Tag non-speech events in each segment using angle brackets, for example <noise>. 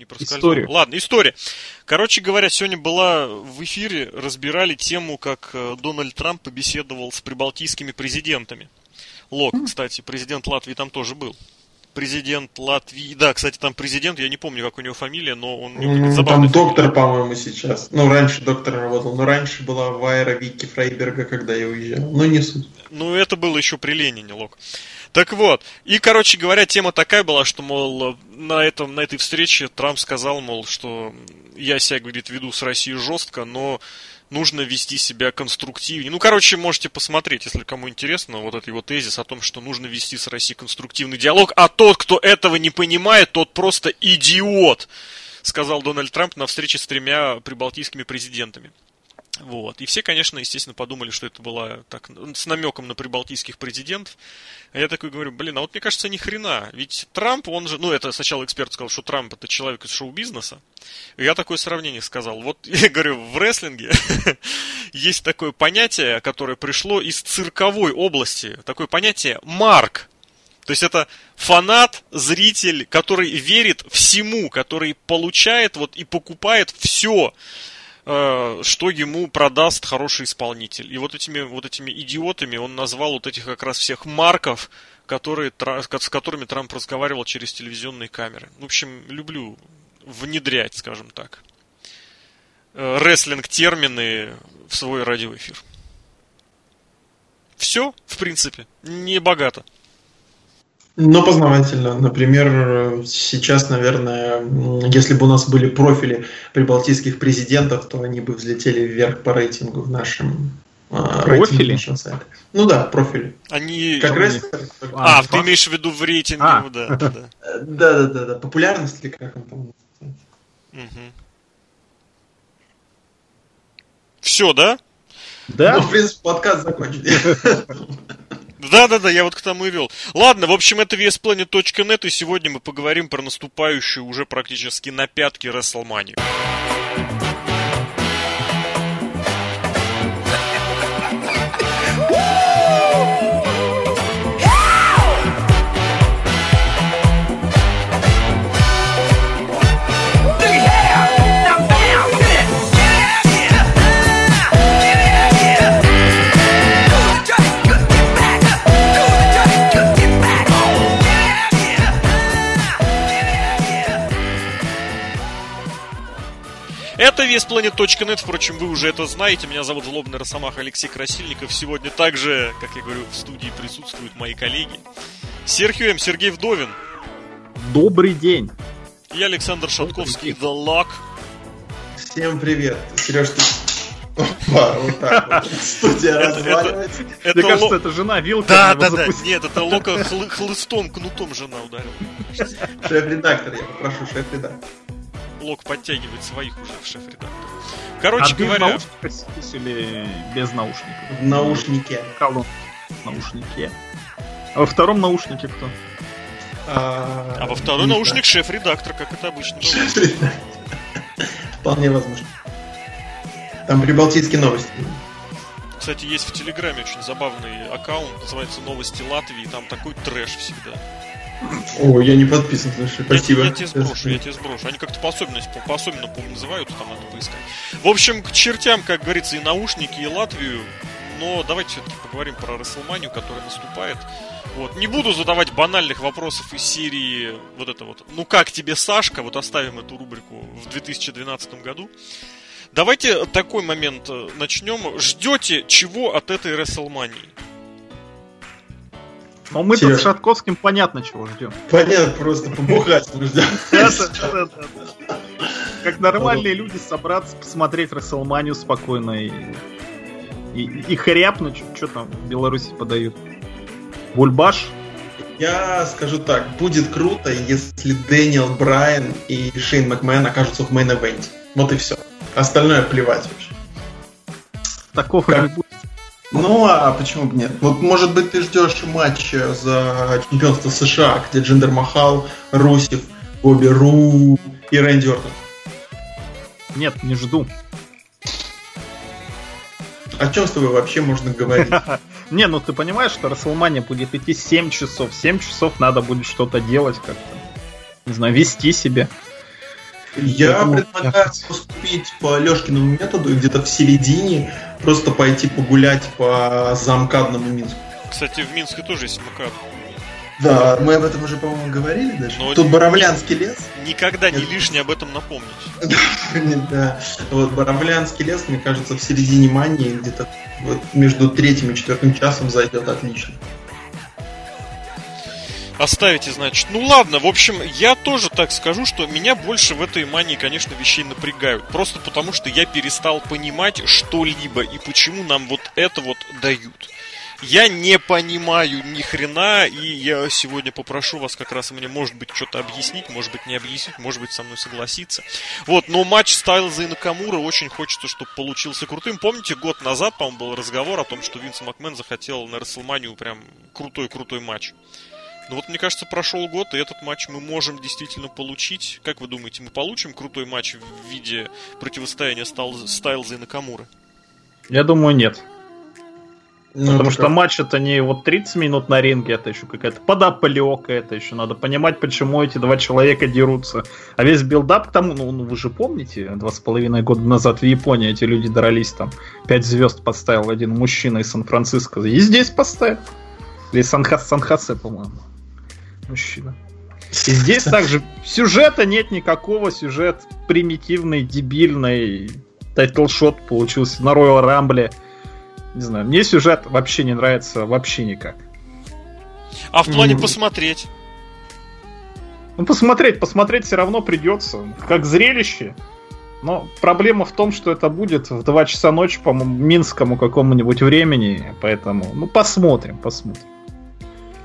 не проскользнуло. История. Ладно, история. Короче говоря, сегодня была в эфире, разбирали тему, как э, Дональд Трамп побеседовал с прибалтийскими президентами. Лок, кстати, президент Латвии там тоже был президент Латвии. Да, кстати, там президент, я не помню, как у него фамилия, но он mm, Там доктор, по-моему, сейчас. Ну, раньше доктор работал, но раньше была Вайра Вики Фрейберга, когда я уезжал. Ну, не суть. Ну, это было еще при Ленине, Лок. Так вот, и, короче говоря, тема такая была, что, мол, на, этом, на этой встрече Трамп сказал, мол, что я себя, говорит, веду с Россией жестко, но нужно вести себя конструктивнее. Ну, короче, можете посмотреть, если кому интересно, вот этот его тезис о том, что нужно вести с Россией конструктивный диалог, а тот, кто этого не понимает, тот просто идиот, сказал Дональд Трамп на встрече с тремя прибалтийскими президентами. Вот. И все, конечно, естественно, подумали, что это была так, с намеком на прибалтийских президентов. А я такой говорю, блин, а вот мне кажется, ни хрена. Ведь Трамп, он же, ну, это сначала эксперт сказал, что Трамп это человек из шоу-бизнеса. И я такое сравнение сказал. Вот, <laughs> я говорю, в рестлинге <laughs> есть такое понятие, которое пришло из цирковой области. Такое понятие марк. То есть это фанат, зритель, который верит всему, который получает вот и покупает все что ему продаст хороший исполнитель. И вот этими, вот этими идиотами он назвал вот этих как раз всех марков, которые, с которыми Трамп разговаривал через телевизионные камеры. В общем, люблю внедрять, скажем так, э, рестлинг-термины в свой радиоэфир. Все, в принципе, не богато. Но познавательно. Например, сейчас, наверное, если бы у нас были профили прибалтийских президентов, то они бы взлетели вверх по рейтингу в нашем а, профили? сайте. Ну да, профили. Они... Как раз... А, а ты имеешь в виду в рейтинге, а. да, да, да. Да, да, да, да. Популярность или как он там угу. Все, да? Да. Ну, в принципе, подкаст закончен. <laughs> Да-да-да, я вот к тому и вел. Ладно, в общем, это VSPlanet.net, и сегодня мы поговорим про наступающую уже практически на пятки WrestleMania. Это весьplanet.net, впрочем, вы уже это знаете. Меня зовут Злобный Росомах Алексей Красильников. Сегодня также, как я говорю, в студии присутствуют мои коллеги. Серхио М. Сергей Вдовин. Добрый день. И Александр Шатковский, The Lock. Всем привет. Сереж, ты Опа, вот так вот. <laughs> Студия разваливается. Мне кажется, это жена вилка. Да, да, да. Нет, это Лока хлыстом, кнутом жена ударила. Шеф-редактор, я попрошу, шеф-редактор. Лок подтягивает своих уже в шеф-редактор. Короче а говоря... Ты или без наушников? В наушнике. Кого? Наушнике. А во втором наушнике кто? А, а во второй наушник шеф-редактор, как это обычно Вполне возможно. Там прибалтийские новости. Кстати, есть в Телеграме очень забавный аккаунт, называется Новости Латвии, там такой трэш всегда. О, я не подписан, слушай, спасибо. Я, я тебе сброшу, я тебе сброшу. Они как-то по особенности, по особенно, по называют, там надо поискать. В общем, к чертям, как говорится, и наушники, и Латвию. Но давайте все-таки поговорим про Расселманию, которая наступает. Вот. Не буду задавать банальных вопросов из серии вот это вот. Ну как тебе, Сашка? Вот оставим эту рубрику в 2012 году. Давайте такой момент э, начнем. Ждете чего от этой Расселмании? Но мы тут с Шатковским понятно, чего ждем. Понятно, просто побухать мы ждем. Как нормальные люди собраться, посмотреть Рестлманию спокойно и, и, и хряпнуть, что там в Беларуси подают. Бульбаш? Я скажу так, будет круто, если Дэниел Брайан и Шейн Макмен окажутся в main event е. Вот и все. Остальное плевать вообще. Такого как... не будет. Ну, а почему бы нет? Вот, может быть, ты ждешь матч за чемпионство США, где Джиндер Махал, Русев, Бобби Ру и Рэнди Ортон. Нет, не жду. О чем с тобой вообще можно говорить? <laughs> Не, ну ты понимаешь, что Расселмания будет идти 7 часов. 7 часов надо будет что-то делать как-то. Не знаю, вести себя. Я предлагаю поступить по Лешкиному методу и где-то в середине просто пойти погулять по замкадному Минску. Кстати, в Минске тоже есть МКАД. Да, мы об этом уже, по-моему, говорили даже. Но Тут Боровлянский лес. Никогда не лишне об этом напомнить. <laughs> Да. Вот Боровлянский лес, мне кажется, в середине мании, где-то между третьим и четвертым часом зайдет отлично. Оставите, значит. Ну ладно, в общем, я тоже так скажу, что меня больше в этой мании, конечно, вещей напрягают. Просто потому, что я перестал понимать что-либо и почему нам вот это вот дают. Я не понимаю ни хрена, и я сегодня попрошу вас как раз мне, может быть, что-то объяснить, может быть, не объяснить, может быть, со мной согласиться. Вот, но матч Стайлза и Накамура очень хочется, чтобы получился крутым. Помните, год назад, по-моему, был разговор о том, что Винс Макмен захотел на Расселманию прям крутой-крутой матч. Ну вот, мне кажется, прошел год, и этот матч мы можем действительно получить. Как вы думаете, мы получим крутой матч в виде противостояния Стайлза и Накамуры? Я думаю, нет. Ну, Потому что как... матч это не вот 30 минут на ринге, это еще какая-то подоплека, это еще надо понимать, почему эти два человека дерутся. А весь build-up к тому, ну, ну вы же помните, два с половиной года назад в Японии эти люди дрались там, пять звезд поставил один мужчина из Сан-Франциско, и здесь поставил. Или Сан-Хосе, Сан по-моему. Мужчина. И здесь также сюжета нет никакого, сюжет примитивный, дебильный, title shot получился на Royal Rumble. Не знаю, мне сюжет вообще не нравится вообще никак. А в плане mm. посмотреть? Ну, посмотреть, посмотреть все равно придется. Как зрелище. Но проблема в том, что это будет в 2 часа ночи по минскому какому-нибудь времени. Поэтому, ну, посмотрим, посмотрим.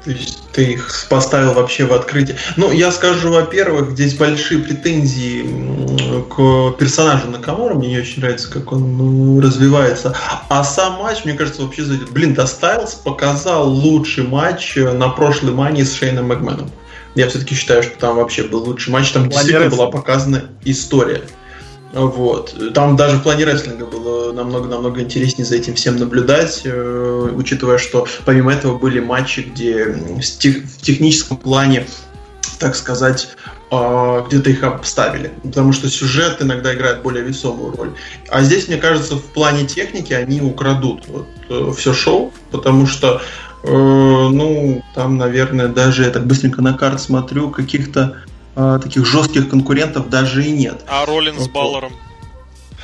То есть ты их поставил вообще в открытие. Ну, я скажу, во-первых, здесь большие претензии к персонажу Накамура. Мне не очень нравится, как он ну, развивается. А сам матч, мне кажется, вообще зайдет. Блин, да Стайлз показал лучший матч на прошлой мании с Шейном Макменом. Я все-таки считаю, что там вообще был лучший матч. Там действительно была показана история. Вот. Там даже в плане рестлинга было намного-намного интереснее за этим всем наблюдать, э, учитывая, что помимо этого были матчи, где в, тех, в техническом плане, так сказать, э, где-то их обставили. Потому что сюжет иногда играет более весомую роль. А здесь, мне кажется, в плане техники они украдут вот, э, все шоу, потому что э, ну, там, наверное, даже я так быстренько на карт смотрю, каких-то э, таких жестких конкурентов даже и нет. А Роллин с Баллером?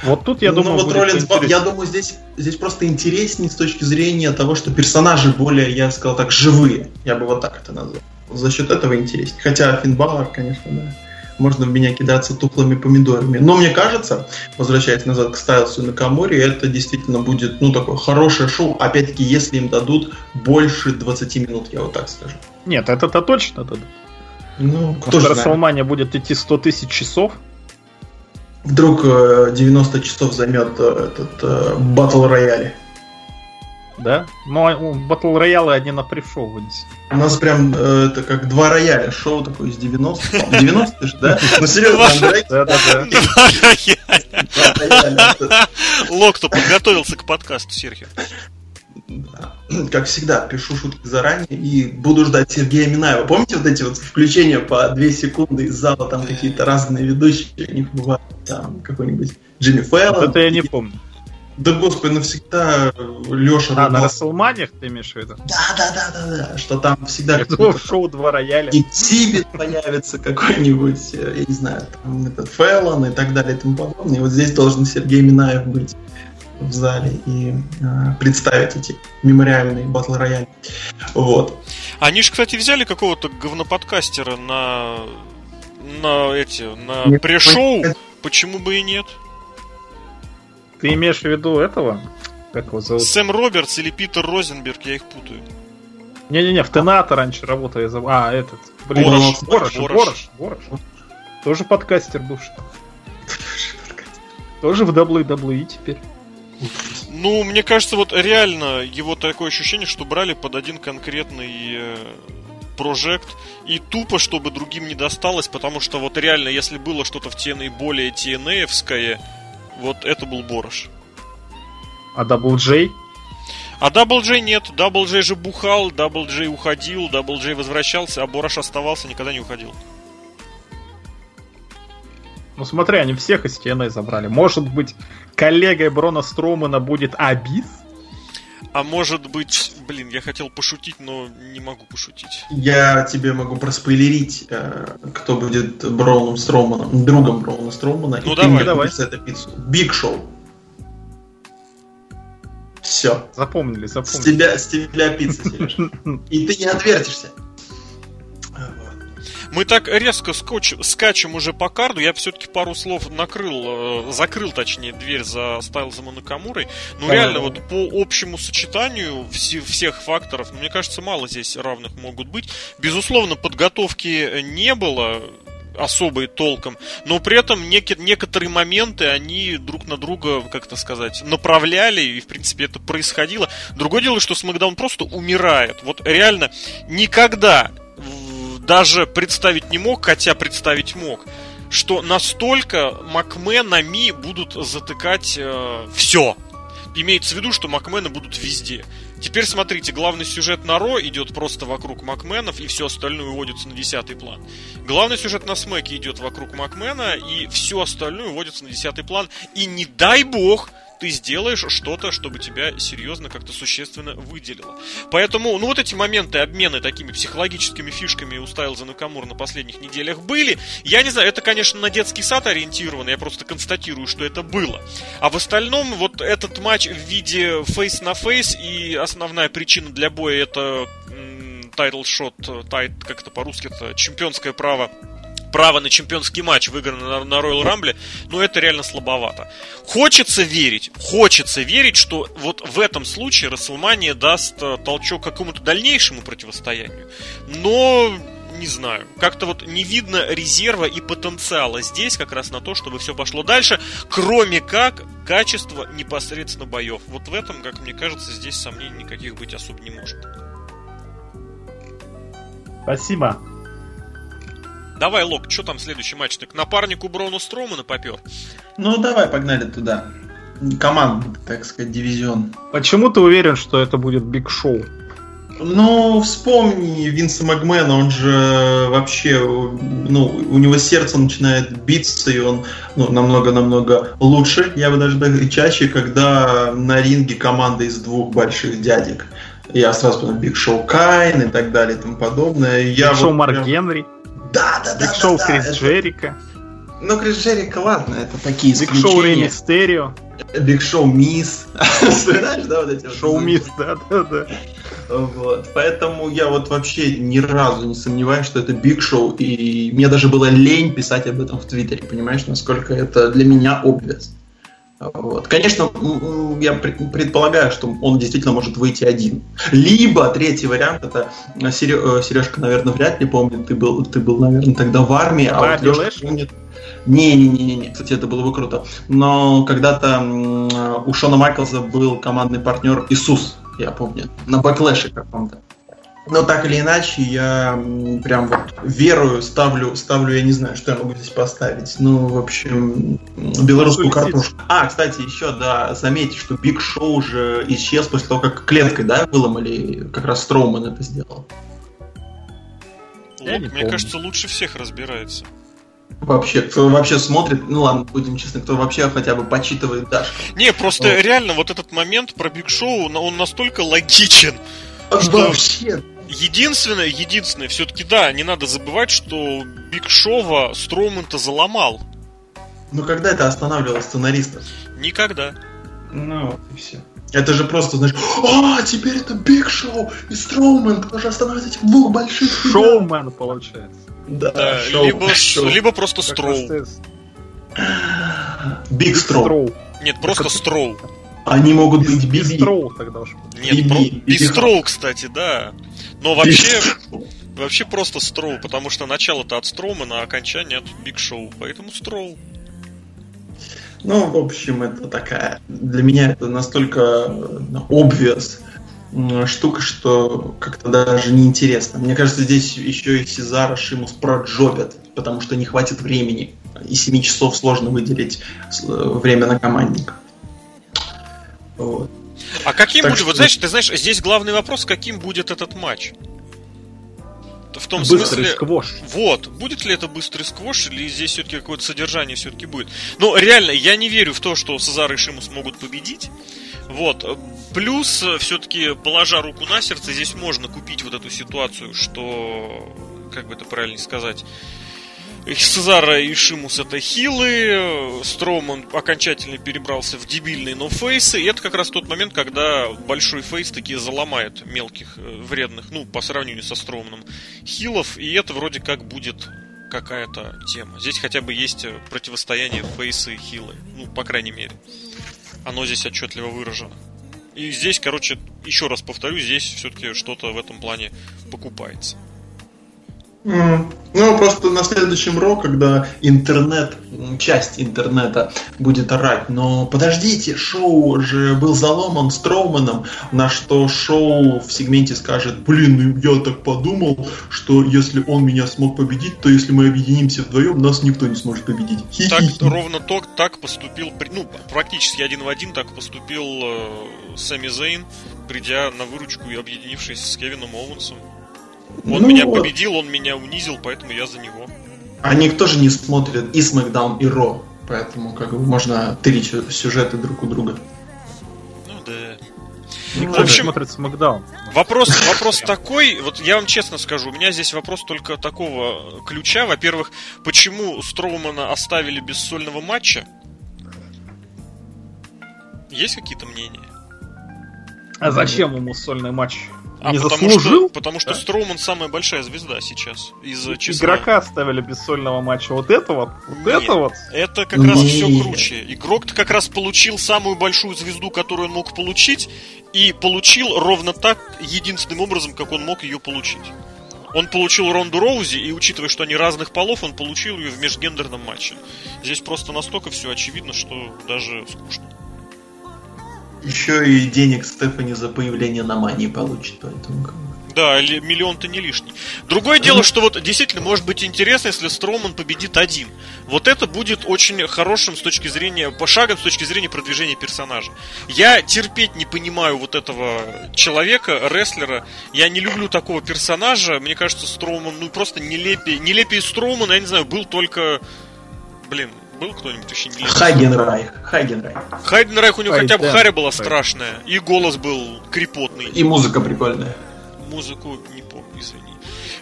Вот тут, я ну, думаю, вот Роллинс, я думаю, здесь, здесь просто интереснее с точки зрения того, что персонажи более, я сказал так, живые. Я бы вот так это назвал. За счет этого интереснее. Хотя Финн Баллар, конечно, да. Можно в меня кидаться тухлыми помидорами. Но мне кажется, возвращаясь назад к Стайлсу и Накамуре, это действительно будет, ну, такое хорошее шоу. Опять-таки, если им дадут больше 20 минут, я вот так скажу. Нет, это-то точно дадут. Ну, кто же Расселмания будет идти 100 тысяч часов. Вдруг 90 э, часов займет э, этот батл рояле. Да? Ну, батл роялы они на пришоу У нас прям э, это как два рояля, шоу такое из 90 90 же, да? <laughs> Ну серьезно, Андрей? Да, да, да. <laughs> Лок, кто подготовился к подкасту, Серхио. <clears throat> Как всегда, пишу шутки заранее и буду ждать Сергея Минаева. Помните вот эти вот включения по 2 секунды из зала, там какие-то разные ведущие, у них бывает там какой-нибудь Джимми Фэллон. Это я не помню. Да господи, навсегда Леша... А, на Расселманиях ты имеешь в виду? Да, да, да, да, да, что там всегда... Я думал, шоу «Два рояля». И Тибет появится какой-нибудь, я не знаю, там этот Фэллон и так далее и тому подобное. И вот здесь должен Сергей Минаев быть в зале и э, представить эти мемориальные батл рояли. Вот. Они же, кстати, взяли какого-то говноподкастера на на эти на пришоу. Почему бы и нет? Ты имеешь в виду этого? Как его зовут? Сэм Робертс или Питер Розенберг, я их путаю. Не-не-не, в Тената раньше работал. А, этот. Блин, Борош. Борош. Борош. Борош. Борош. Тоже подкастер бывший. Тоже в WWE теперь. Ну, мне кажется, вот реально его такое ощущение, что брали под один конкретный э, прожект и тупо, чтобы другим не досталось, потому что вот реально, если было что-то в TNA более TNA-евское, вот это был Борош. А Дабл Джей? А Дабл Джей нет. Дабл Джей же бухал, Дабл Джей уходил, Дабл Джей возвращался, а Борош оставался, никогда не уходил. Ну смотри, они всех из TNA забрали. Может быть, коллегой Брона Строумана будет Абис? А может быть, блин, я хотел пошутить, но не могу пошутить. Я тебе могу проспойлерить, э, кто будет Броуном Строуманом, другом Броуна Строумана. Ну давай, давай. Это пиццу. Биг Шоу. Все. Запомнили, запомнили. С тебя, с тебя пицца, Сереж. <laughs> И ты не отвертишься. Мы так резко скоч... скачем уже по карду. Я все-таки пару слов накрыл, э, закрыл, точнее, дверь за Стайлзом и Накамурой. Ну, да, реально, да. вот по общему сочетанию вс- всех факторов, ну, мне кажется, мало здесь равных могут быть. Безусловно, подготовки не было особой толком, но при этом неки, некоторые моменты они друг на друга, как это сказать, направляли, и в принципе это происходило. Другое дело, что Смакдаун просто умирает. Вот реально никогда даже представить не мог, хотя представить мог, что настолько Макменами будут затыкать э, все. Имеется в виду, что Макмены будут везде. Теперь смотрите, главный сюжет на Ро идет просто вокруг Макменов, и все остальное уводится на десятый план. Главный сюжет на Смеке идет вокруг Макмена, и все остальное уводится на десятый план. И не дай бог, ты сделаешь что-то, чтобы тебя серьезно как-то существенно выделило. Поэтому, ну вот эти моменты обмена такими психологическими фишками у Стайлза Накамура на последних неделях были. Я не знаю, это, конечно, на детский сад ориентировано, я просто констатирую, что это было. А в остальном, вот этот матч в виде face на face, и основная причина для боя это title shot, title, как это по-русски, это чемпионское право право на чемпионский матч выиграно на, Royal Rumble, но это реально слабовато. Хочется верить, хочется верить, что вот в этом случае Рестлмания даст э, толчок какому-то дальнейшему противостоянию. Но не знаю. Как-то вот не видно резерва и потенциала здесь как раз на то, чтобы все пошло дальше, кроме как качество непосредственно боев. Вот в этом, как мне кажется, здесь сомнений никаких быть особо не может. Спасибо. Давай, Лок, что там следующий матч? Так напарнику Брону Стромана попер? Ну, давай, погнали туда. Команда, так сказать, дивизион. Почему ты уверен, что это будет Биг Шоу? Ну, вспомни Винса Макмена, он же вообще, ну, у него сердце начинает биться, и он ну, намного-намного лучше, я бы даже так чаще, когда на ринге команда из двух больших дядек. Я сразу понял, Биг Шоу Кейн и так далее и тому подобное. Биг Шоу вот Марк прям... Генри. Да, да, да. Биг Шоу Крис это... Джерика. Ну, Крис Джерика, ладно, это такие Биг Шоу Рэй Мистерио. Биг Шоу Миз. Знаешь, да, вот эти Шоу Мисс, да, да, да. Вот. Поэтому я вот вообще ни разу не сомневаюсь, что это Биг Шоу, и мне даже было лень писать об этом в Твиттере, понимаешь, насколько это для меня obvious. Вот. Конечно, я предполагаю, что он действительно может выйти один. Либо третий вариант это э, Сережка, э, наверное, вряд ли помнит. Ты был, ты был, наверное, тогда в армии, а вот Леша помнит. Не-не-не-не, кстати, это было бы круто. Но когда-то у Шона Майклса был командный партнер Иисус, я помню, на Backlash е каком-то. Но так или иначе, я прям вот верую, ставлю, ставлю, я не знаю, что я могу здесь поставить. Ну, в общем, белорусскую картошку. А, кстати, еще, да, заметьте, что Биг Шоу уже исчез после того, как клеткой, да, выломали, как раз Строуман это сделал. Лук, мне помню. кажется, лучше всех разбирается. Вообще, кто вообще смотрит, ну ладно, будем честны, кто вообще хотя бы почитывает Дашку. Не, просто вот. реально вот этот момент про Биг Шоу, он настолько логичен. Что вообще, Единственное, единственное, все-таки да, не надо забывать, что Биг Шова Строуман-то заломал. Ну когда это останавливало сценаристов? Никогда. Ну, и все. Это же просто, знаешь, а, теперь это Биг Шоу и Строумен, кто же останавливает этих двух больших Шоумен, получается. Да, да шоу, либо, шоу. либо просто Строу. Биг Строу. Нет, просто Строу. Они могут быть Биби. Бистроу тогда уж. Нет, Биби. Бистроу, кстати, да. Но вообще, вообще просто Строу, потому что начало-то от Строумана, а окончание от Биг Шоу, поэтому Строу. Ну, в общем, это такая... Для меня это настолько ну, obvious штука, что как-то даже неинтересно. Мне кажется, здесь еще и Сезара Шимус проджобят, потому что не хватит времени. И 7 часов сложно выделить время на командника. Вот. А каким так будет, что... вот знаешь, ты знаешь, здесь главный вопрос, каким будет этот матч? в том быстрый смысле... сквош. Вот, будет ли это быстрый сквош, или здесь все-таки какое-то содержание все-таки будет. Но реально, я не верю в то, что Сезар и Шимус могут победить. Вот. Плюс, все-таки, положа руку на сердце, здесь можно купить вот эту ситуацию, что, как бы это правильно сказать, Сезара и Шимус это хилы, Строуман окончательно перебрался в дебильные нофейсы, и это как раз тот момент, когда большой фейс таки заломает мелких э, вредных, ну, по сравнению со Строуманом, хилов, и это вроде как будет какая-то тема. Здесь хотя бы есть э, противостояние фейсы и хилы, ну, по крайней мере. Оно здесь отчетливо выражено. И здесь, короче, еще раз повторю, здесь все-таки что-то в этом плане покупается. Ну, просто на следующем ро, когда интернет, часть интернета будет орать, но подождите, шоу же был заломан Строуманом, на что шоу в сегменте скажет, блин, ну я так подумал, что если он меня смог победить, то если мы объединимся вдвоем, нас никто не сможет победить. Так, ровно то, так поступил, ну, практически один в один так поступил э, Сами Зейн, придя на выручку и объединившись с Кевином Оуэнсом. Он ну, меня вот. победил, он меня унизил, поэтому я за него. А никто же не смотрит и SmackDown, и Ро. Поэтому как бы можно тырить сюжеты друг у друга. Ну да. Никто в общем, смотрит SmackDown. Вопрос, вопрос такой, вот я вам честно скажу, у меня здесь вопрос только такого ключа. Во-первых, почему Строумана оставили без сольного матча? Есть какие-то мнения? А зачем ему сольный матч? А не потому заслужил? Что, потому что да? Строуман самая большая звезда сейчас из числа. Игрока оставили без сольного матча. Вот это вот? Вот Нет, это вот? Это как раз все круче. Игрок-то как раз получил самую большую звезду, которую он мог получить, и получил ровно так, единственным образом, как он мог ее получить. Он получил Ронду Роузи, и учитывая, что они разных полов, он получил ее в межгендерном матче. Здесь просто настолько все очевидно, что даже скучно. Еще и денег Стефани за появление на мании получит, поэтому... Да, миллион-то не лишний. Другое дело, что вот действительно может быть интересно, если Строман победит один. Вот это будет очень хорошим с точки зрения, пошагом с точки зрения продвижения персонажа. Я терпеть не понимаю вот этого человека, рестлера. Я не люблю такого персонажа. Мне кажется, Строман, ну просто нелепее, нелепее Стромана, я не знаю, был только... Блин, был кто-нибудь еще не Хайгенрайх. Хайгенрайх. Хайгенрайх у него Хай, хотя бы да. Харя была страшная. И голос был крепотный. И музыка прикольная. Музыку не помню, извини.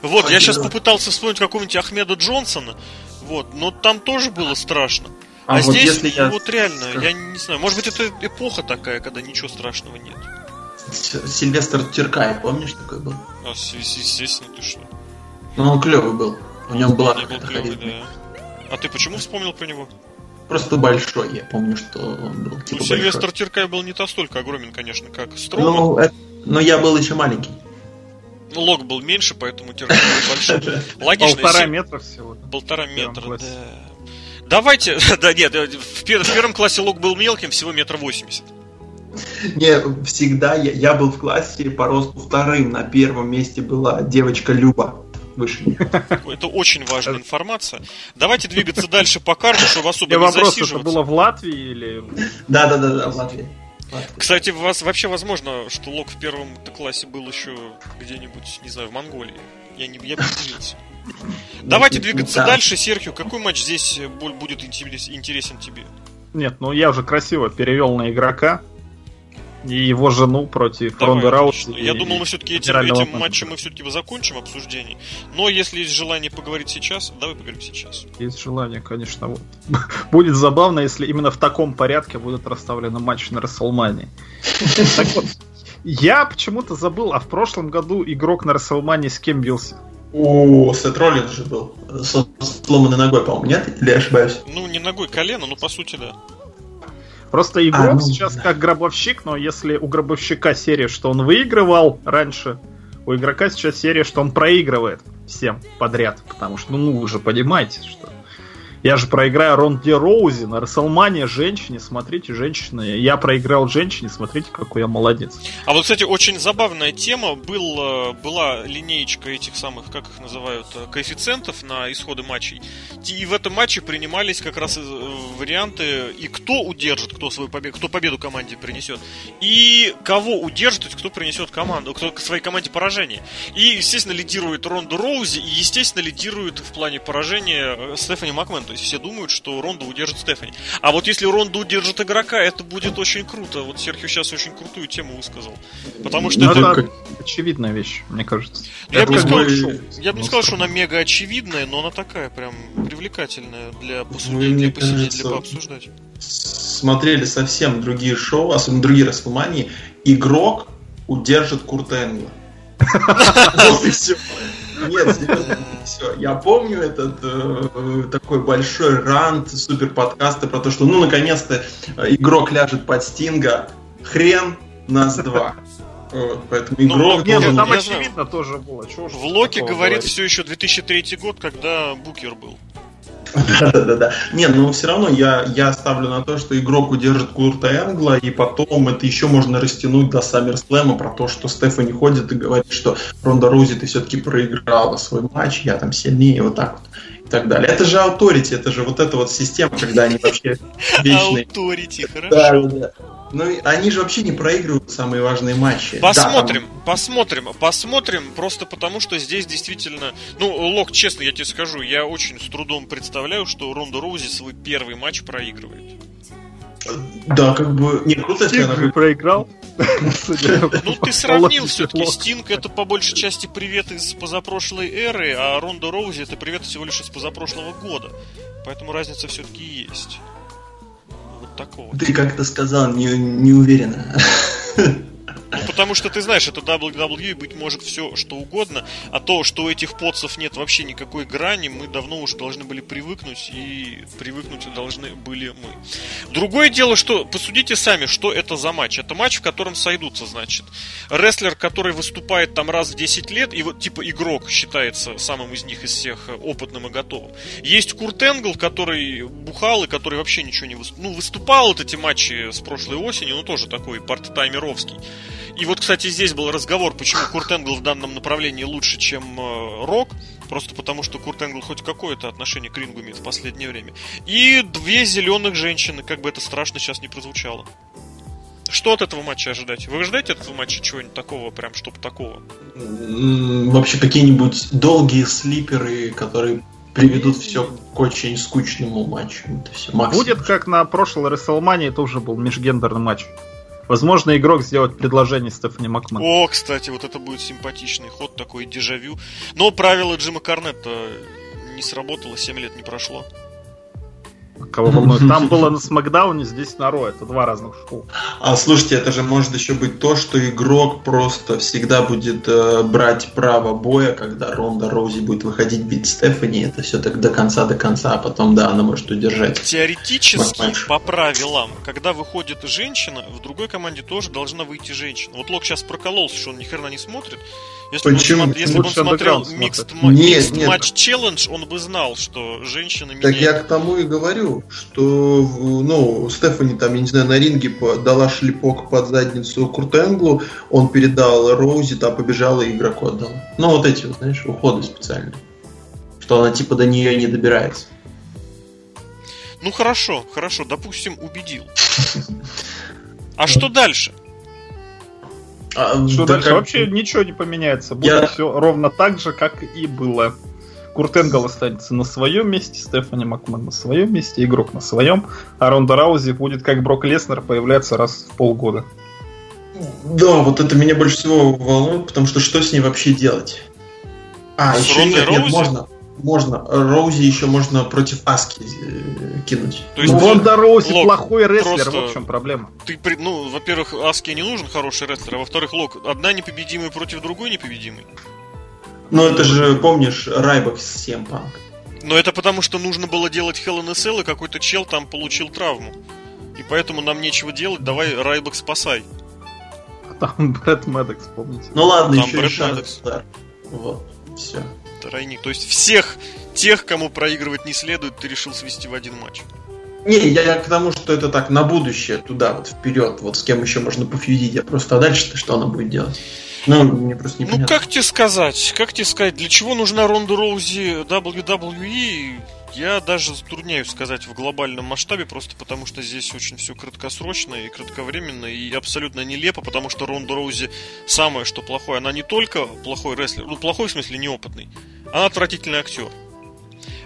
Вот, Хайгенрайх. я сейчас попытался вспомнить какого-нибудь Ахмеда Джонсона. Вот, но там тоже было страшно. А, а вот здесь, если я... вот реально, я не знаю, может быть, это эпоха такая, когда ничего страшного нет. Сильвестр Теркай, помнишь такой был? А, естественно, ты что? Ну, он клевый был. У него была какая-то клевый, да. А ты почему вспомнил про него? Просто большой, я помню, что он был. Типа ну, Сильвестр большой. Тиркай был не настолько огромен, конечно, как Строуман. Ну, это... но я был еще маленький. Ну, лог был меньше, поэтому Тиркай был большой. <laughs> Логично. Полтора метра всего. Полтора метра, да. Давайте, <laughs> да нет, в, первом классе лог был мелким, всего метр восемьдесят. Не, всегда я, я был в классе по росту вторым. На первом месте была девочка Люба выше Это очень важная информация. Давайте двигаться дальше по карте, чтобы особо не вопрос, это было в Латвии или... Да, да, да, да, в Латвии. Кстати, у вас вообще возможно, что лог в первом классе был еще где-нибудь, не знаю, в Монголии. Я не я удивился. Давайте двигаться дальше. Серхио, какой матч здесь будет интересен тебе? Нет, ну я уже красиво перевел на игрока и его жену против Давай, Ронда Рауси. Я думал, мы все-таки этим, этим матчем мы все-таки закончим обсуждение. Но если есть желание поговорить сейчас, давай поговорим сейчас. Есть желание, конечно. <laughs> Будет забавно, если именно в таком порядке будут расставлены матчи на Расселмании. <laughs> Так вот, я почему-то забыл, а в прошлом году игрок на Расселмании с кем бился? У Сет Роллинс же был. С сломанной ногой, по-моему, нет? Или я ошибаюсь? Ну, не ногой, колено, но по сути, да. Просто игрок а, ну, сейчас да. как гробовщик, но если у гробовщика серия, что он выигрывал раньше, у игрока сейчас серия, что он проигрывает всем подряд. Потому что, ну, вы же понимаете, что Я же проиграю Ронде Роузи на Расселмане женщине, смотрите, женщина. Я проиграл женщине, смотрите, какой я молодец. А вот, кстати, очень забавная тема. Был, э, была линеечка этих самых, как их называют, э, коэффициентов на исходы матчей. И в этом матче принимались как раз э, варианты, и кто удержит, кто свою победу, кто победу команде принесет, и кого удержит, то есть кто принесет команду, кто к своей команде поражение. И, естественно, лидирует Ронда Роузи, и, естественно, лидирует в плане поражения Стефани Макмен. То есть все думают, что Ронда удержит Стефани. А вот если Ронда удержит игрока, это будет очень круто. Вот Серхио сейчас очень крутую тему высказал. Потому что ну, это... это очевидная вещь, мне кажется. Я, бы не сказал, что, я бы не сказал, что она мега очевидная, но она такая прям привлекательная для посудить, для посидеть, для пообсуждать. Смотрели совсем другие шоу, особенно другие Расселмании. Игрок удержит Курта Энгла. <laughs> Вот и все. Нет, серьезно, все. Я помню этот э, такой большой рант, супер подкасты про то, что ну наконец-то э, игрок ляжет под Стинга. Хрен нас два. Вот, поэтому ну, игрок ну, должен... там очевидно тоже было. Чего в Локе говорит все еще 2003 год, когда Букер был. Да-да-да. Не, но все равно я, я ставлю на то, что игрок удержит Курта Энгла, и потом это еще можно растянуть до Саммерслэма про то, что Стефани ходит и говорит, что Ронда Роузи, ты все-таки проиграла свой матч, я там сильнее, вот так вот. И так далее. Это же authority, это же вот эта вот система, когда они вообще <laughs> вечные. Authority, хорошо. Да, да. Ну, они же вообще не проигрывают самые важные матчи. Посмотрим, да, там... посмотрим, посмотрим, просто потому что здесь действительно... Ну, Лок, честно, я тебе скажу, я очень с трудом представляю, что Ронда Роузи свой первый матч проигрывает. Да, как бы... Не, круто, если она... проиграл. <laughs> Ну, ты сравнил все-таки. Стинг это по большей части привет из позапрошлой эры, а Ронда Роузи это привет всего лишь из позапрошлого года. Поэтому разница все-таки есть такого. Ты как-то сказал не, не уверенно. <laughs> Ну, потому что ты знаешь, это WWE, быть может все что угодно, а то, что у этих подсов нет вообще никакой грани, мы давно уже должны были привыкнуть, и привыкнуть должны были мы. Другое дело, что посудите сами, что это за матч. Это матч, в котором сойдутся, значит, рестлер, который выступает там раз в 10 лет, и вот типа игрок считается самым из них, из всех опытным и готовым. Есть Курт Энгл, который бухал и который вообще ничего не выступал. Ну, выступал вот эти матчи с прошлой осени, ну тоже такой парт-таймеровский. И вот, кстати, здесь был разговор, почему Курт Энгл в данном направлении лучше, чем э, Рок. Просто потому, что Курт Энгл хоть какое-то отношение к рингу имеет в последнее время. И две зеленых женщины, как бы это страшно сейчас не прозвучало. Что от этого матча ожидать? Вы ожидаете от этого матча чего-нибудь такого, прям чтобы такого? Вообще какие-нибудь долгие слиперы, которые приведут все к очень скучному матчу. Это все Будет как на прошлой WrestleMania, это уже был межгендерный матч. Возможно, игрок сделает предложение Стефани Макман. О, кстати, вот это будет симпатичный ход, такой дежавю. Но правило Джима Карнетта не сработало, 7 лет не прошло. Кого волнует? Там было на Смакдауне, здесь на Ро. Это два разных шоу. А слушайте, это же может еще быть то, что игрок просто всегда будет э, брать право боя, когда Ронда Роузи будет выходить бить Стефани. Это все так до конца, до конца, а потом, да, она может удержать. Теоретически, по правилам, когда выходит женщина, в другой команде тоже должна выйти женщина. Вот Лок сейчас прокололся, что он ни хрена не смотрит. Если Почему? бы он, если бы он смотрел Mixed, нет, mixed нет. Match Challenge, он бы знал, что женщина меняет. Так я к тому и говорю, что ну, Стефани там, я не знаю, на ринге дала шлепок под задницу Курт Энглу, он передал Роузи, та побежала и игроку отдала. Ну, вот эти, вот, знаешь, уходы специальные. Что она типа до нее не добирается. Ну хорошо, хорошо, допустим, убедил. <laughs> А что дальше? А, что да дальше? Как... Вообще ничего не поменяется. Будет Я... все ровно так же, как и было. Курт Энгл останется на своем месте, Стефани Макман на своем месте, игрок на своем, а Ронда Раузи будет как Брок Леснер появляться раз в полгода. Да, вот это меня больше всего волнует, потому что что с ней вообще делать? А, с еще нет, нет, можно. Можно. Роузи еще можно против Аски э, кинуть. То есть, ну, Ронда Роузи Лок, плохой рестлер, в чем проблема. Ты, ну, во-первых, Аски не нужен хороший рестлер, а во-вторых, Лок, одна непобедимая против другой непобедимой. Ну, это же, помнишь, Райбок с Семпанк. Но это потому, что нужно было делать Hell in a Cell, и какой-то чел там получил травму. И поэтому нам нечего делать, давай Райбок спасай. Там <laughs> Брэд Медекс, помните? Ну ладно, там еще Брэд и Шарк, да. Вот, все. Тройник. То есть всех тех, кому проигрывать не следует, ты решил свести в один матч. Не, я к тому, что это так на будущее, туда вот вперед, вот с кем еще можно пофьюдить. Я просто а дальше-то что она будет делать? Ну, мне просто не Ну, как тебе сказать? Как тебе сказать, для чего нужна Ронда Роузи WWE? Я даже затрудняюсь сказать в глобальном масштабе, просто потому что здесь очень все краткосрочно и кратковременно, и абсолютно нелепо, потому что Ронда Роузи самое, что плохое, она не только плохой рестлер, ну, плохой в смысле неопытный, она отвратительный актер.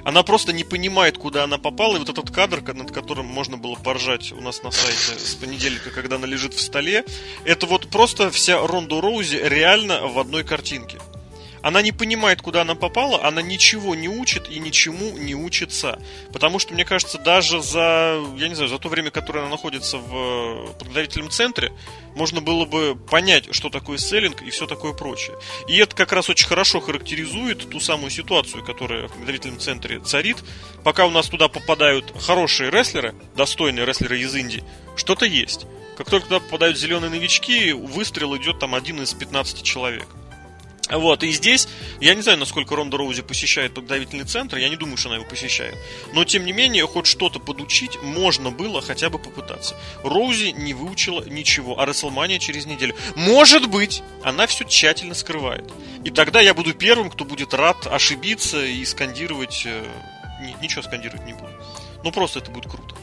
Она просто не понимает, куда она попала, и вот этот кадр, над которым можно было поржать у нас на сайте с понедельника, когда она лежит в столе, это вот просто вся Ронда Роузи реально в одной картинке. Она не понимает, куда она попала, она ничего не учит и ничему не учится. Потому что, мне кажется, даже за, я не знаю, за то время, которое она находится в э, подготовительном центре, можно было бы понять, что такое селлинг и все такое прочее. И это как раз очень хорошо характеризует ту самую ситуацию, которая в подготовительном центре царит. Пока у нас туда попадают хорошие рестлеры, достойные рестлеры из Индии, что-то есть. Как только туда попадают зеленые новички, выстрел идет там один из 15 человек. Вот, и здесь, я не знаю, насколько Ронда Роузи посещает подготовительный центр, я не думаю, что она его посещает. Но, тем не менее, хоть что-то подучить можно было хотя бы попытаться. Роузи не выучила ничего, а Расселмания через неделю. Может быть, она все тщательно скрывает. И тогда я буду первым, кто будет рад ошибиться и скандировать... Э, ничего скандировать не буду. Ну, просто это будет круто.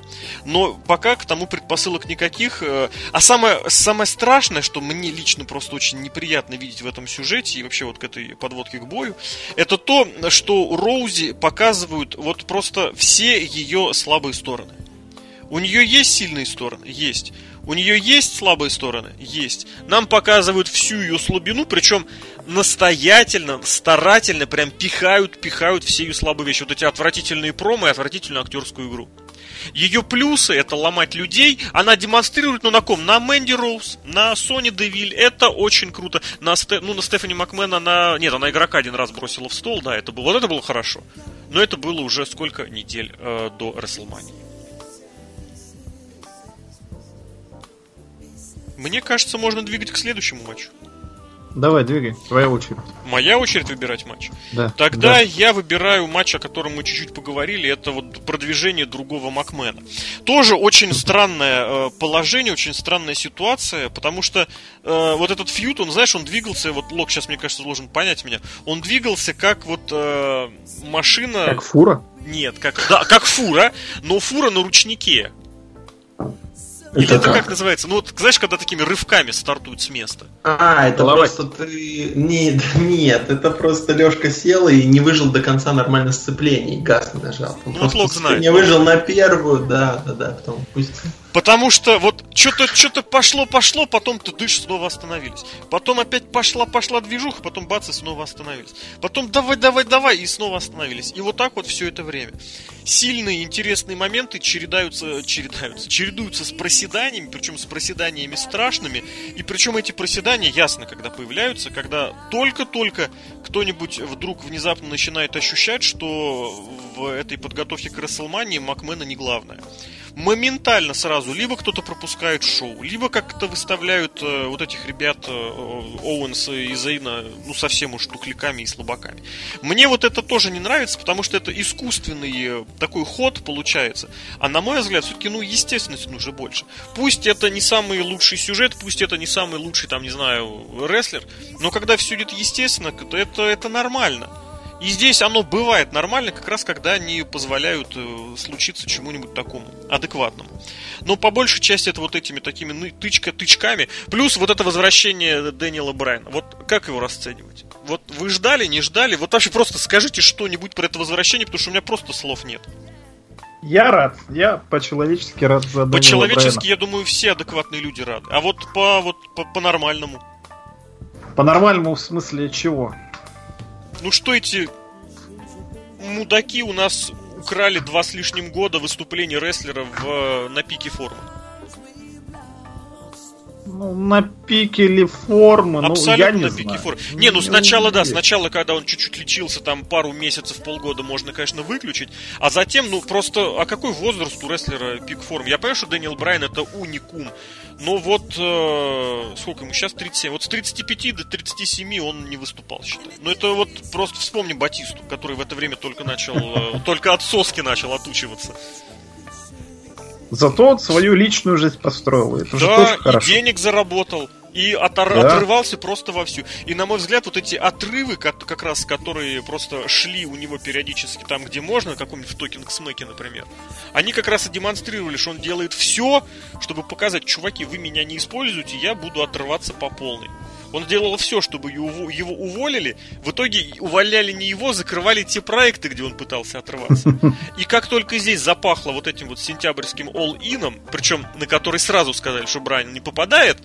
Но пока к тому предпосылок никаких. Э, а самое, самое страшное, что мне лично просто очень неприятно видеть в этом сюжете и вообще вот к этой подводке к бою, это то, что Роузи показывают вот просто все ее слабые стороны. У нее есть сильные стороны? Есть. У нее есть слабые стороны? Есть. Нам показывают всю ее слабину, причем настоятельно, старательно прям пихают, пихают все ее слабые вещи. Вот эти отвратительные промо и отвратительную актерскую игру. Ее плюсы это ломать людей. Она демонстрирует, ну на ком? На Мэнди Роуз, на Сони Девиль. Это очень круто. На, Сте... ну, на Стефани Макмен она... Нет, она игрока один раз бросила в стол, да, это было... Вот это было хорошо. Но это было уже сколько недель э, до Расселмании. Мне кажется, можно двигать к следующему матчу. Давай, двигай, твоя очередь. Моя очередь выбирать матч. Да. Тогда да. я выбираю матч, о котором мы чуть-чуть поговорили. Это вот продвижение другого Макмена. Тоже очень странное э, положение, очень странная ситуация, потому что э, вот этот фьют, он, знаешь, он двигался, вот Лок сейчас, мне кажется, должен понять меня, он двигался как вот э, машина... Как фура? Нет, как, да, как фура, но фура на ручнике. Или это, это как? называется? Ну вот, знаешь, когда такими рывками стартуют с места. А, это Головать. просто ты... Нет, нет, это просто Лешка сел и не выжил до конца нормально сцепление, и газ не нажал. Он ну, вот Лок знает. Не выжил на первую, да, да, да, потом пусть... Потому что вот что-то что-то пошло-пошло, потом ты дышишь, снова остановились. Потом опять пошла-пошла движуха, потом бац, и снова остановились. Потом давай-давай-давай, и снова остановились. И вот так вот все это время. Сильные, интересные моменты чередаются, чередаются, чередуются с проседаниями, причем с проседаниями страшными. И причем эти проседания ясно, когда появляются, когда только-только кто-нибудь вдруг внезапно начинает ощущать, что в этой подготовке к Расселмании Макмена не главное моментально сразу либо кто-то пропускает шоу, либо как-то выставляют э, вот этих ребят э, Оуэнса и Зейна, ну, совсем уж тукляками и слабаками. Мне вот это тоже не нравится, потому что это искусственный э, такой ход получается. А на мой взгляд, все-таки, ну, естественности нужно больше. Пусть это не самый лучший сюжет, пусть это не самый лучший, там, не знаю, рестлер, но когда все идет естественно, то это, это нормально. И здесь оно бывает нормально, как раз когда они позволяют э, случиться чему-нибудь такому адекватному. Но по большей части это вот этими такими тычка тычками. Плюс вот это возвращение Дэниела Брайана. Вот как его расценивать? Вот вы ждали, не ждали? Вот вообще просто скажите что-нибудь про это возвращение, потому что у меня просто слов нет. Я рад. Я по-человечески рад за По-человечески, я думаю, все адекватные люди рады. А вот по вот по, по нормальному. По нормальному в смысле чего? Ну что эти мудаки у нас украли два с лишним года выступлений рестлера в, на пике формы? Ну, на пике ли формы, Абсолютно ну, я не на знаю. пике формы. Не, ну сначала, да, сначала, когда он чуть-чуть лечился, там пару месяцев, полгода можно, конечно, выключить, а затем, ну, просто, а какой возраст у рестлера пик форм? Я понимаю, что Дэниел Брайан это уникум, но вот, э, сколько ему сейчас, 37, вот с 35 до 37 он не выступал, считай. Ну, это вот просто вспомни Батисту, который в это время только начал, э, только от соски начал отучиваться. Зато свою личную жизнь построил. Это же Да, тоже и хорошо. денег заработал, и отор- Да. отрывался просто вовсю. И, на мой взгляд, вот эти отрывы, как, как раз, которые просто шли у него периодически там, где можно, каком-нибудь в токинг смеке, например, они как раз и демонстрировали, что он делает все, чтобы показать, чуваки, вы меня не используете, я буду отрываться по полной. Он делал все, чтобы его, его уволили. В итоге увольняли не его, закрывали те проекты, где он пытался отрываться. <laughs> И как только здесь запахло вот этим вот сентябрьским all-ином, причем на который сразу сказали, что Брайан не попадает,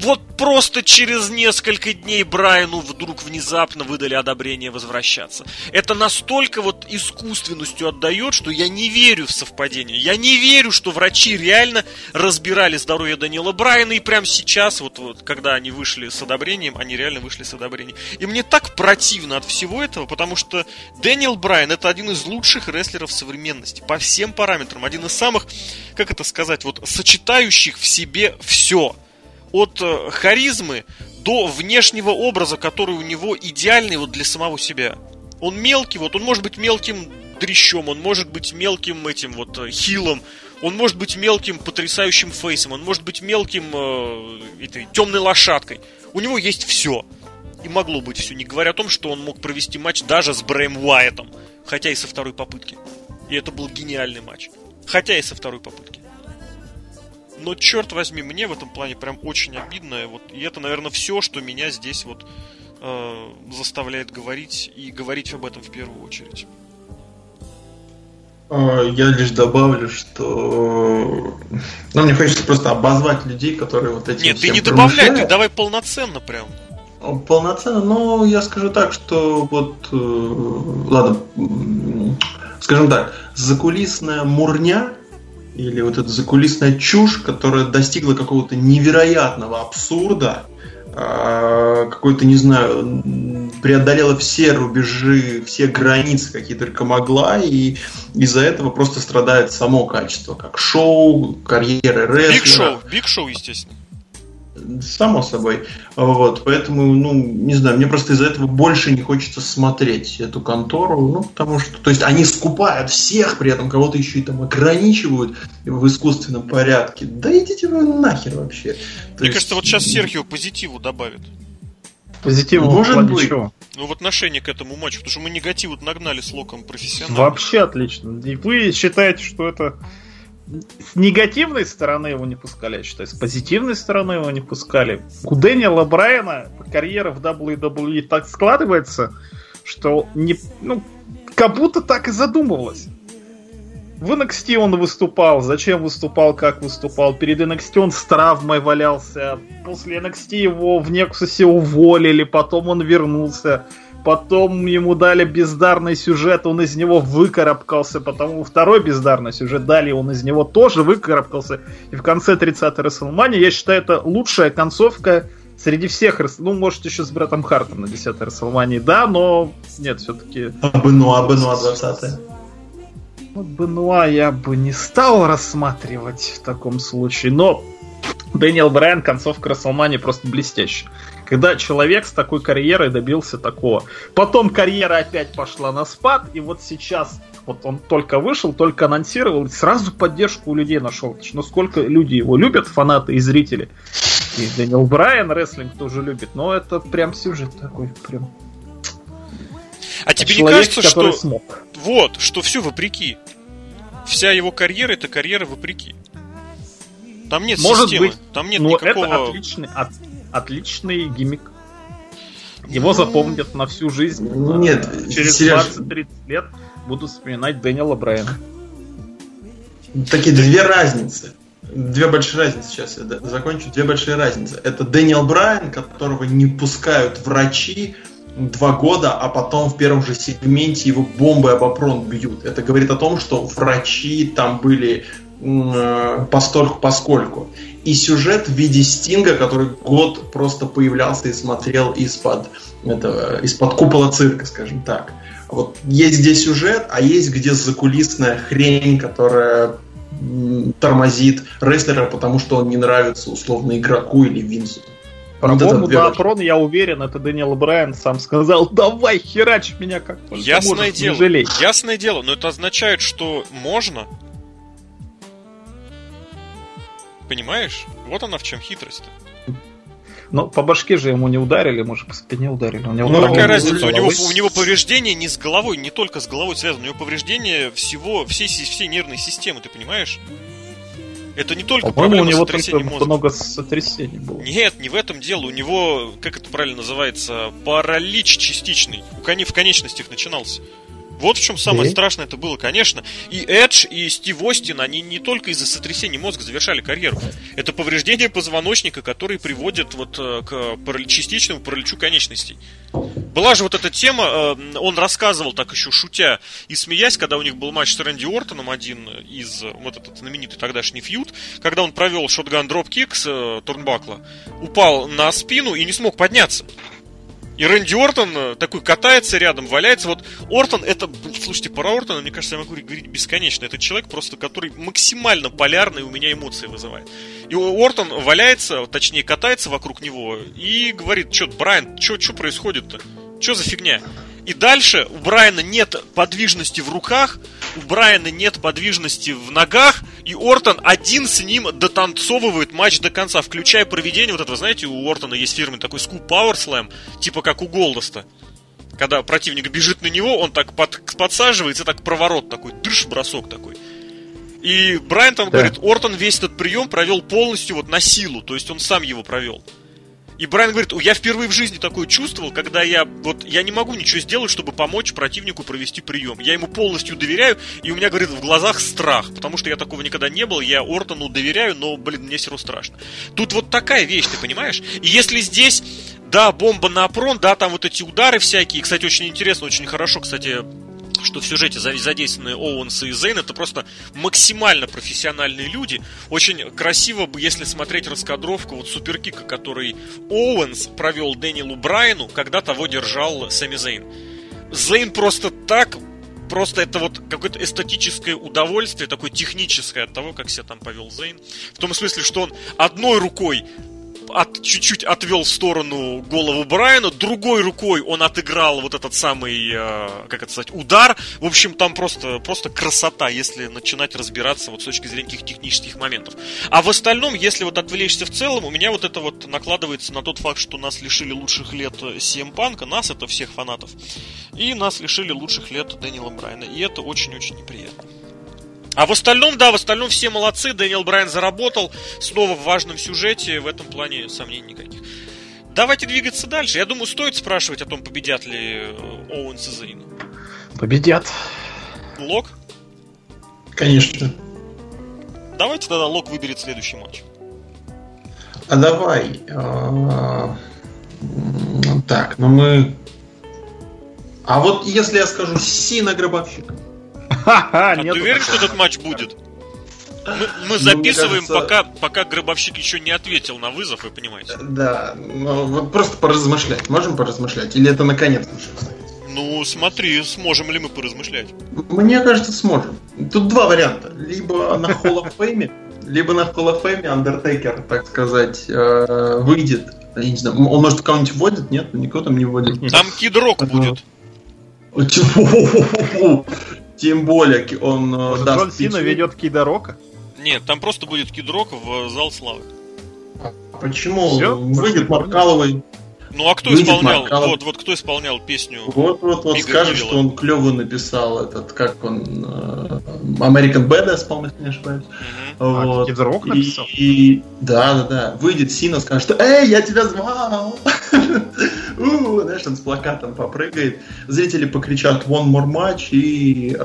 вот просто через несколько дней Брайану вдруг внезапно выдали одобрение возвращаться. Это настолько вот искусственностью отдает, что я не верю в совпадение. Я не верю, что врачи реально разбирали здоровье Данила Брайана, и прямо сейчас, вот, вот когда они вышли с одобрением, они реально вышли с одобрением. И мне так противно от всего этого, потому что Дэниел Брайан это один из лучших рестлеров современности. По всем параметрам. Один из самых, как это сказать, вот сочетающих в себе все от э, харизмы до внешнего образа, который у него идеальный вот для самого себя. Он мелкий, вот он может быть мелким дрищом, он может быть мелким этим вот э, хилом, он может быть мелким потрясающим фейсом, он может быть мелким э, этой темной лошадкой. У него есть все. И могло быть все, не говоря о том, что он мог провести матч даже с Брэем Уайтом, хотя и со второй попытки. И это был гениальный матч. Хотя и со второй попытки. Но черт возьми, мне в этом плане прям очень обидно. Вот, и это, наверное, все, что меня здесь вот э, заставляет говорить и говорить об этом в первую очередь. А, Я лишь добавлю, что... Ну, мне хочется просто обозвать людей, которые вот этим Нет, ты не добавляй, ты давай полноценно прям. Полноценно, но я скажу так, что вот, э, ладно, скажем так, закулисная мурня или вот эта закулисная чушь, которая достигла какого-то невероятного абсурда, а, какой-то, не знаю, преодолела все рубежи, все границы, какие только могла, и из-за этого просто страдает само качество, как шоу, карьеры рестлера. Биг Шоу, Биг Шоу, естественно. Само собой. Вот, поэтому, ну, не знаю, мне просто из-за этого больше не хочется смотреть эту контору, ну, потому что, то есть они скупают всех, при этом кого-то еще и там ограничивают в искусственном порядке. Да идите вы нахер вообще. То Мне есть, кажется, вот сейчас Серхио позитиву добавит. Позитивно Может быть. чего? Ну, в отношении к этому матчу, потому что мы негатив вот нагнали с Локом профессионально. Вообще отлично. И вы считаете, что это с негативной стороны его не пускали, я считаю, с позитивной стороны его не пускали. У Дэниела Брайана карьера в WWE так складывается, что не, ну, как будто так и задумывалось. В NXT он выступал, зачем выступал, как выступал. Перед NXT он с травмой валялся. После NXT его в Нексусе уволили, потом он вернулся. Потом ему дали бездарный сюжет, он из него выкарабкался, потом второй бездарный сюжет дали, он из него тоже выкарабкался. И в конце 30-й Расселмани, я считаю, это лучшая концовка среди всех, ну, может, еще с Брэттом Хартом на 10-й Расселмании, да, но нет, все-таки А Бенуа, Бенуа 20 ну, Бенуа я бы не стал рассматривать в таком случае, но Дэниел Брайан концовка Расселмани просто блестящая. Когда человек с такой карьерой добился такого. Потом карьера опять пошла на спад, и вот сейчас вот он только вышел, только анонсировал, и сразу поддержку у людей нашел. Ну сколько люди его любят, фанаты и зрители. И Дэниел Брайан рестлинг тоже любит, но это прям сюжет такой, прям. А тебе не Человек, кажется, который что смог. вот, что все вопреки? Вся его карьера это карьера вопреки. Там нет Может системы, быть, там нет Ну, никакого... это отличный, от- отличный гиммик. Его запомнят на всю жизнь. Ну, нет, через Сереж- 20-30 лет будут вспоминать Дэниела Брайана. Такие две разницы. Две большие разницы сейчас я закончу. Две большие разницы. Это Дэниел Брайан, которого не пускают врачи два года, а потом в первом же сегменте его бомбы об опрон бьют. Это говорит о том, что врачи там были постольку поскольку. И сюжет в виде Стинга, который год просто появлялся и смотрел из-под этого, из-под купола цирка, скажем так. Вот есть где сюжет, а есть где закулисная хрень, которая тормозит рестлера, потому что он не нравится условно игроку или Винсу. Про вот на Апрон, я уверен, это Дэниел Брайан сам сказал, <laughs> давай, херач меня как можно. Ясное можешь, дело, жалей. ясное дело, но это означает, что можно. Понимаешь? Вот она в чем хитрость. Ну, по башке же ему не ударили, может, по спине ударили. У него ну, какая разница? У него, у него повреждение не с головой, не только с головой связано. У него повреждение всего, всей, всей нервной системы, ты понимаешь? Это не только проблема у него сотрясения мозга. много сотрясений было. Нет, не в этом дело. У него, как это правильно называется, паралич частичный. У коне в конечностях начинался. Вот в чем самое и? страшное это было, конечно. И Эдж, и Стив Остин, они не только из-за сотрясения мозга завершали карьеру. Это повреждение позвоночника, которые приводят вот э, к частичному параличу конечностей. Была же вот эта тема, э, он рассказывал так еще шутя и смеясь, когда у них был матч с Рэнди Ортоном, один из, вот этот знаменитый тогдашний фьюд, когда он провел шотган дропкик с э, Турнбакла, упал на спину и не смог подняться. И Рэнди Ортон э, такой катается рядом, валяется. Вот Ортон, это, слушайте, про Ортона, мне кажется, я могу говорить бесконечно. Это человек просто, который максимально полярный у меня эмоции вызывает. И Ортон валяется, точнее катается вокруг него и говорит, что, Брайан, что происходит-то? Что за фигня? И дальше у Брайана нет подвижности в руках, у Брайана нет подвижности в ногах, и Ортон один с ним дотанцовывает матч до конца, включая проведение вот этого, знаете, у Ортона есть фирменный такой скуп Power Slam, типа как у Голдоста. Когда противник бежит на него, он так под, подсаживается, так проворот такой, дыш, бросок такой. И Брайан там да. говорит, Ортон весь этот прием провел полностью вот на силу, то есть он сам его провел. И Брайан говорит, я впервые в жизни такое чувствовал, когда я вот я не могу ничего сделать, чтобы помочь противнику провести прием. Я ему полностью доверяю, и у меня, говорит, в глазах страх, потому что я такого никогда не был, я Ортону доверяю, но, блин, мне все равно страшно. Тут вот такая вещь, ты понимаешь? И если здесь да, бомба на опрон, да, там вот эти удары всякие. Кстати, очень интересно, очень хорошо, кстати, что в сюжете задействованы Оуэнс и Зейн, это просто максимально профессиональные люди. Очень красиво бы, если смотреть раскадровку вот суперкика, который Оуэнс провел Дэниелу Брайану, когда того держал Сами Зейн. Зейн просто так просто это вот какое-то эстетическое удовольствие, такое техническое от того, как себя там повел Зейн. В том смысле, что он одной рукой от, чуть-чуть отвел в сторону голову Брайана, другой рукой он отыграл вот этот самый, э, как это сказать, удар. В общем, там просто, просто красота, если начинать разбираться вот с точки зрения каких технических моментов. А в остальном, если вот отвлечься в целом, у меня вот это вот накладывается на тот факт, что нас лишили лучших лет CM Панка, нас, это всех фанатов, и нас лишили лучших лет Дэниела Брайана. И это очень-очень неприятно. А в остальном, да, в остальном все молодцы. Дэниел Брайан заработал. Снова в важном сюжете. В этом плане сомнений никаких. Давайте двигаться дальше. Я думаю, стоит спрашивать о том, победят ли э, Оуэнс и Зейн. Победят. Лок? Конечно. Давайте тогда Лок выберет следующий матч. А давай. А, так, ну мы... А вот если я скажу Сина Гробовщик. А ты уверен, что этот матч будет? Мы, мы ну, записываем, кажется... пока, пока гробовщик еще не ответил на вызов, вы понимаете. Да, ну, вот просто поразмышлять. Можем поразмышлять? Или это наконец Ну, смотри, сможем ли мы поразмышлять. Мне кажется, сможем. Тут два варианта. Либо на Hall of Fame, либо на Hall of Fame Undertaker, так сказать, э, выйдет. Я не знаю, он, может, кого-нибудь вводит? Нет, никто там не вводит. Там Кид Рок будет. Тем более он э, Может, даст Джон Сина ведет Кида Рока? Нет, там просто будет Кид Рок в зал славы. А почему? Все? Выйдет Маркаловый. Ну а кто исполнял? Маркалов... Вот, вот кто исполнял песню? Вот, вот, вот скажет, что он клево написал этот, как он, uh, American Badass, по-моему, если не ошибаюсь. Uh-huh. Вот. А, написал? И, и, да, да, да. Выйдет Сина, скажет, что «Эй, я тебя звал!» <laughs> Знаешь, он с плакатом попрыгает. Зрители покричат «One more match», и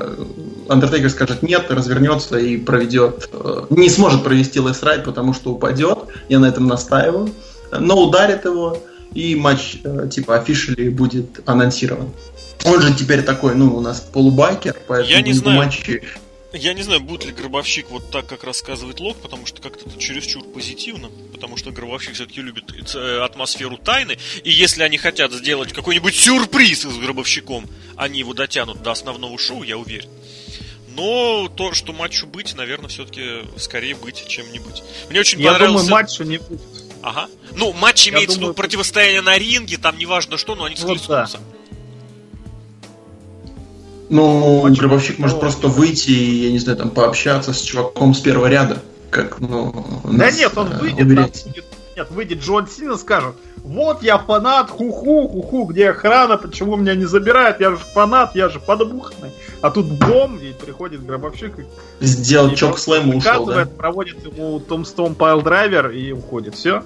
Undertaker скажет «Нет», развернется и проведет, не сможет провести Лес Райд, потому что упадет. Я на этом настаиваю. Но ударит его и матч э, типа офишели будет анонсирован. Он же теперь такой, ну, у нас полубайкер, поэтому Я не знаю. матчи Я не знаю, будет ли Гробовщик вот так, как рассказывает Лок, потому что как-то это чересчур позитивно, потому что Гробовщик все-таки любит э, атмосферу тайны, и если они хотят сделать какой-нибудь сюрприз с Гробовщиком, они его дотянут до основного шоу, я уверен. Но то, что матчу быть, наверное, все-таки скорее быть, чем не быть. Мне очень я понравился... думаю, матча не будет. Ага. Ну, матч имеется в виду противостояние на ринге, там неважно что, но они схлестнутся. Вот, да. Ну, Очень гробовщик может просто выйти и, я не знаю, там пообщаться с чуваком с первого ряда. Как, ну, да нет, он выйдет, там, нет, выйдет Джон Сина скажет, вот я фанат, ху-ху, ху-ху, где охрана, почему меня не забирают, я же фанат, я же подбуханный. А тут бом, и приходит гробовщик и... Сделал чок слэм и ушел, да? проводит ему Томстон Пайл Драйвер и уходит. Все.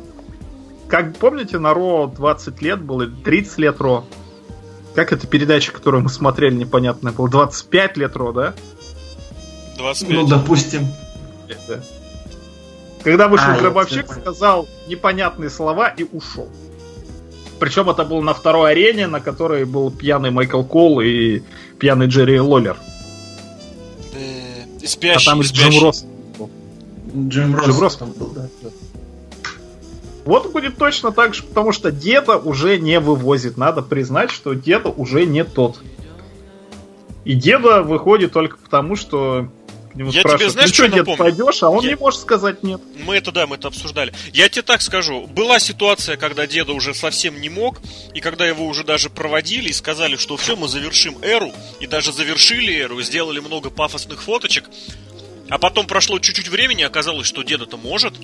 Как помните, на Ро 20 лет было, 30 лет Ро. Как эта передача, которую мы смотрели, непонятно было? 25 лет Ро, да? 25. Ну, допустим. Да. Когда вышел а, гробовщик, сказал непонятные слова и ушел. Причем это было на второй арене, на которой был пьяный Майкл Кол и пьяный Джерри Лоллер. Э, спящий, а там спящий. Джим Росс. Джим Росс, Джим Росс там был, да. Вот будет точно так же, потому что деда уже не вывозит. Надо признать, что деда уже не тот. И деда выходит только потому, что к нему я тебе знаешь, ну что, дед, пойдешь, а он я... не может сказать нет. Мы это, да, мы это обсуждали. Я тебе так скажу, была ситуация, когда деда уже совсем не мог, и когда его уже даже проводили и сказали, что все, мы завершим эру, и даже завершили эру, сделали много пафосных фоточек, а потом прошло чуть-чуть времени, оказалось, что деда-то может,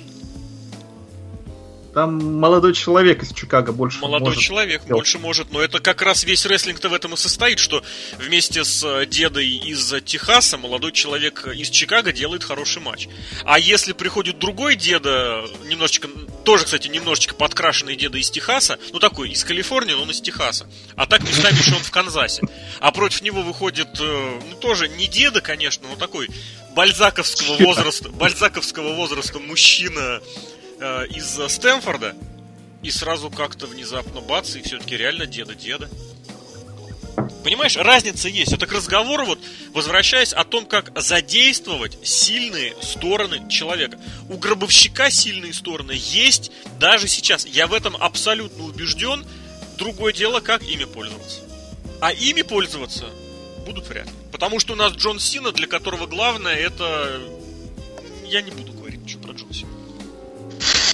там молодой человек из Чикаго больше Молодой может человек делать. больше может, но это как раз весь рестлинг-то в этом и состоит, что вместе с э, дедой из Техаса молодой человек из Чикаго делает хороший матч. А если приходит другой деда, немножечко, тоже, кстати, немножечко подкрашенный деда из Техаса, ну такой, из Калифорнии, но он из Техаса. А так местами что он в Канзасе. А против него выходит, э, ну тоже не деда, конечно, но такой бальзаковского возраста, бальзаковского возраста мужчина, э, из Стэнфорда, и сразу как-то внезапно бац, и все-таки реально деда-деда. Понимаешь, разница есть. Это к разговору, вот, возвращаясь о том, как задействовать сильные стороны человека. У гробовщика сильные стороны есть даже сейчас. Я в этом абсолютно убежден. Другое дело, как ими пользоваться. А ими пользоваться будут вряд ли. Потому что у нас Джон Сина, для которого главное это... Я не буду говорить ничего про Джон Сина.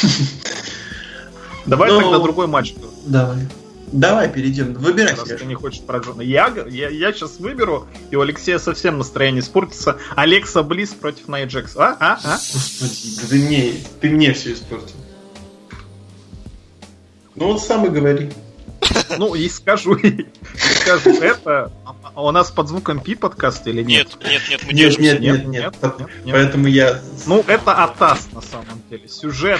<laughs> Давай ну, тогда другой матч. Давай. Давай перейдем. Выбирай. Раз ты не хочешь про Джона. Я, я, я сейчас выберу, и у Алексея совсем настроение испортится. Алекса Близ против Найя Джекс. А? А? А? Господи, да ты мне, ты мне все испортил. Ну вот сам и говори. Ну, и скажу, <laughs> и скажу, это у нас под звуком Пи подкаст или нет? Нет, нет, нет, мы нет, нет, нет, нет, нет, Поэтому я... Ну, это Атас, на самом деле. Сюжет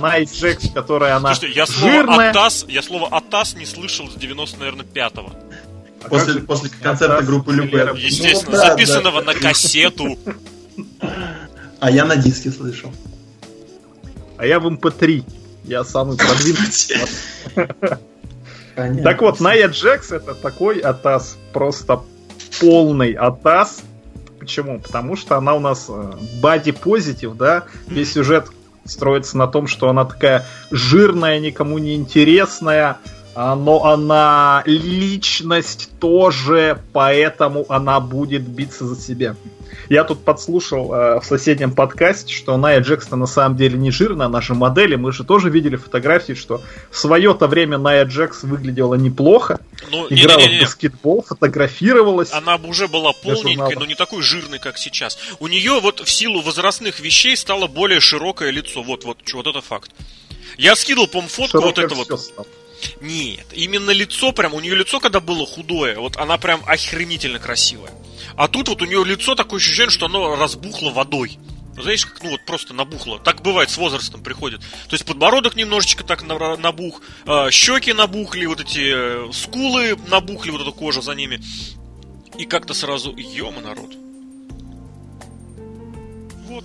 Найт Джекс, которая она Слушайте, я слово жирная. Атас, я слово Атас не слышал с 90, наверное, пятого. А после, после концерта группы Любэ. Естественно, ну, да, записанного да. на кассету. А я на диске слышал. А я в MP3. Эм я самый продвинутый. Понятно. Так вот, Ная Джекс это такой атас, просто полный атас. Почему? Потому что она у нас бади э, позитив, да, весь сюжет строится на том, что она такая жирная, никому не интересная, но она личность тоже, поэтому она будет биться за себя. Я тут подслушал э, в соседнем подкасте, что Ная Джекста на самом деле не жирная, она же модель, мы же тоже видели фотографии, что в свое-то время Ная Джекс выглядела неплохо, ну, играла не, не, не, не. в баскетбол, фотографировалась. Она бы уже была полненькой, но не такой жирной, как сейчас. У нее вот в силу возрастных вещей стало более широкое лицо, вот, вот, вот это факт. Я скидывал, по фотку Широкое вот это вот. Стало. Нет, именно лицо прям, у нее лицо, когда было худое, вот она прям охренительно красивая. А тут вот у нее лицо такое ощущение, что оно разбухло водой. Знаешь, как, ну вот просто набухло. Так бывает, с возрастом приходит. То есть подбородок немножечко так набух, э, щеки набухли, вот эти э, скулы набухли, вот эта кожа за ними. И как-то сразу, ема народ. Вот.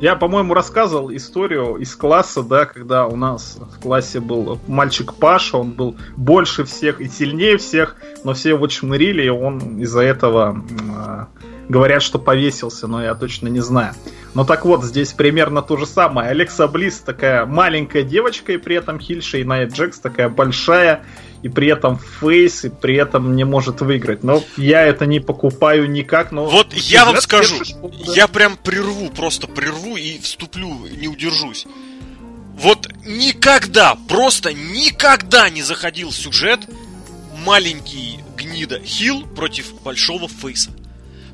Я, по-моему, рассказывал историю из класса, да, когда у нас в классе был мальчик Паша, он был больше всех и сильнее всех, но все его чмырили, и он из-за этого говорят, что повесился, но я точно не знаю. Но так вот, здесь примерно то же самое. Алекса Близ такая маленькая девочка, и при этом Хильша и Найя Джекс такая большая, и при этом фейс, и при этом не может выиграть. Но я это не покупаю никак. Но вот я вам скажу, я прям прерву, просто прерву и вступлю, не удержусь. Вот никогда, просто никогда не заходил сюжет маленький гнида heel против большого фейса.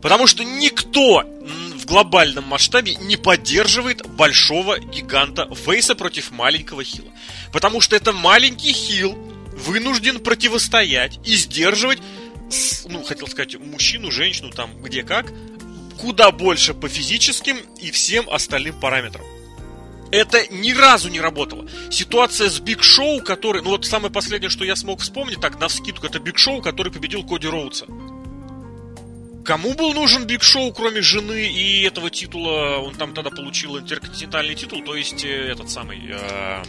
Потому что никто в глобальном масштабе не поддерживает большого гиганта фейса против маленького хила. Потому что это маленький heel вынужден противостоять и сдерживать, ну, хотел сказать, мужчину, женщину, там, где как, куда больше по физическим и всем остальным параметрам. Это ни разу не работало. Ситуация с Биг Шоу, который... Ну вот самое последнее, что я смог вспомнить, так, на скидку, это Биг Шоу, который победил Коди Роудса. Кому был нужен Биг Шоу, кроме жены и этого титула? Он там тогда получил интерконтинентальный титул, то есть э, этот самый... Э,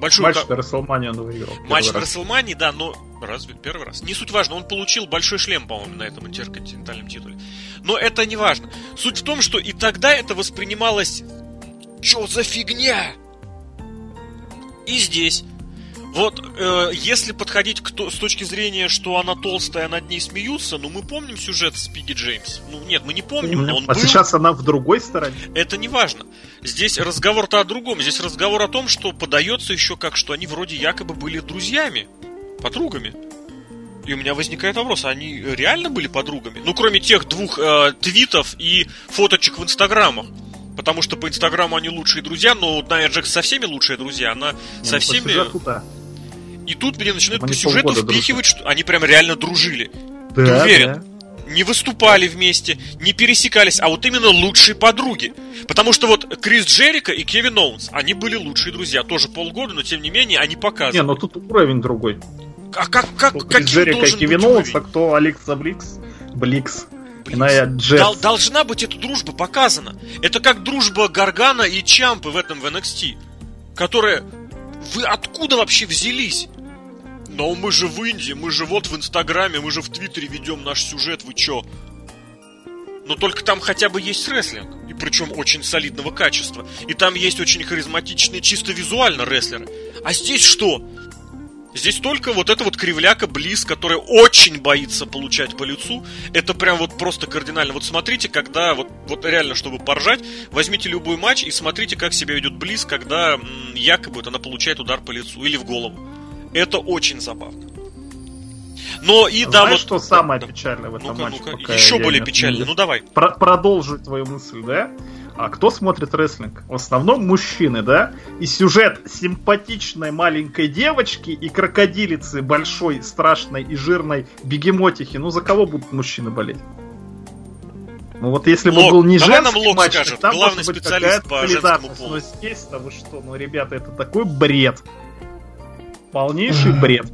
большой... Матч на Расселмане он выиграл. Матч на Расселмане, да, но... Разве первый раз? Не суть важно, он получил большой шлем, по-моему, на этом интерконтинентальном титуле. Но это не важно. Суть в том, что и тогда это воспринималось Чё за фигня? И здесь. Вот, э, если подходить к то, с точки зрения, что она толстая, над ней смеются, ну мы помним сюжет с Джеймс. Ну нет, мы не помним, но он А был. сейчас она в другой стороне. Это не важно. Здесь разговор-то о другом. Здесь разговор о том, что подается еще как, что они вроде якобы были друзьями, подругами. И у меня возникает вопрос, они реально были подругами? Ну, кроме тех двух э, твитов и фоточек в инстаграмах. Потому что по Инстаграму они лучшие друзья, но Найя Джекс со всеми лучшие друзья, она ну, со всеми... Сюжету, да. И тут мне начинают по сюжету впихивать, дружили. что они прям реально дружили. Да, Ты уверен? Да. Не выступали вместе, не пересекались, а вот именно лучшие подруги. Потому что вот Крис Джерико и Кевин Оуэнс, они были лучшие друзья. Тоже полгода, но тем не менее они показывают. Не, но тут уровень другой. А как, как, как Крис Джерико и Кевин Оуэнс, а кто Алекса Блисс? Блисс. Блин, Дол- должна быть эта дружба показана. Это как дружба Гаргано и Чампы в этом в NXT. Которая... Вы откуда вообще взялись? Но мы же в Индии, мы же вот в Инстаграме, мы же в Твиттере ведем наш сюжет, вы чё? Но только там хотя бы есть рестлинг. И причем очень солидного качества. И там есть очень харизматичные, чисто визуально рестлеры. А здесь что? Здесь только вот эта вот кривляка Близ, которая очень боится получать по лицу. Это прям вот просто кардинально. Вот смотрите, когда вот, вот реально, чтобы поржать, возьмите любой матч и смотрите, как себя ведет Близ, когда м, якобы вот она получает удар по лицу или в голову. Это очень забавно. Но и Знаешь, да, вот что самое да, печальное в этом ну матче? Ну еще более печальное. Ну давай. Про продолжу твою мысль, да? А кто смотрит рестлинг? В основном мужчины, да? И сюжет симпатичной маленькой девочки и крокодилицы большой, страшной и жирной бегемотихи. Ну, за кого будут мужчины болеть? Ну вот если Лок, бы был не женский нам Лок матч, скажет, там главный может быть специалист по женскому полу. Но здесь-то вы что, ну, ребята, это такой бред. Полнейший бред.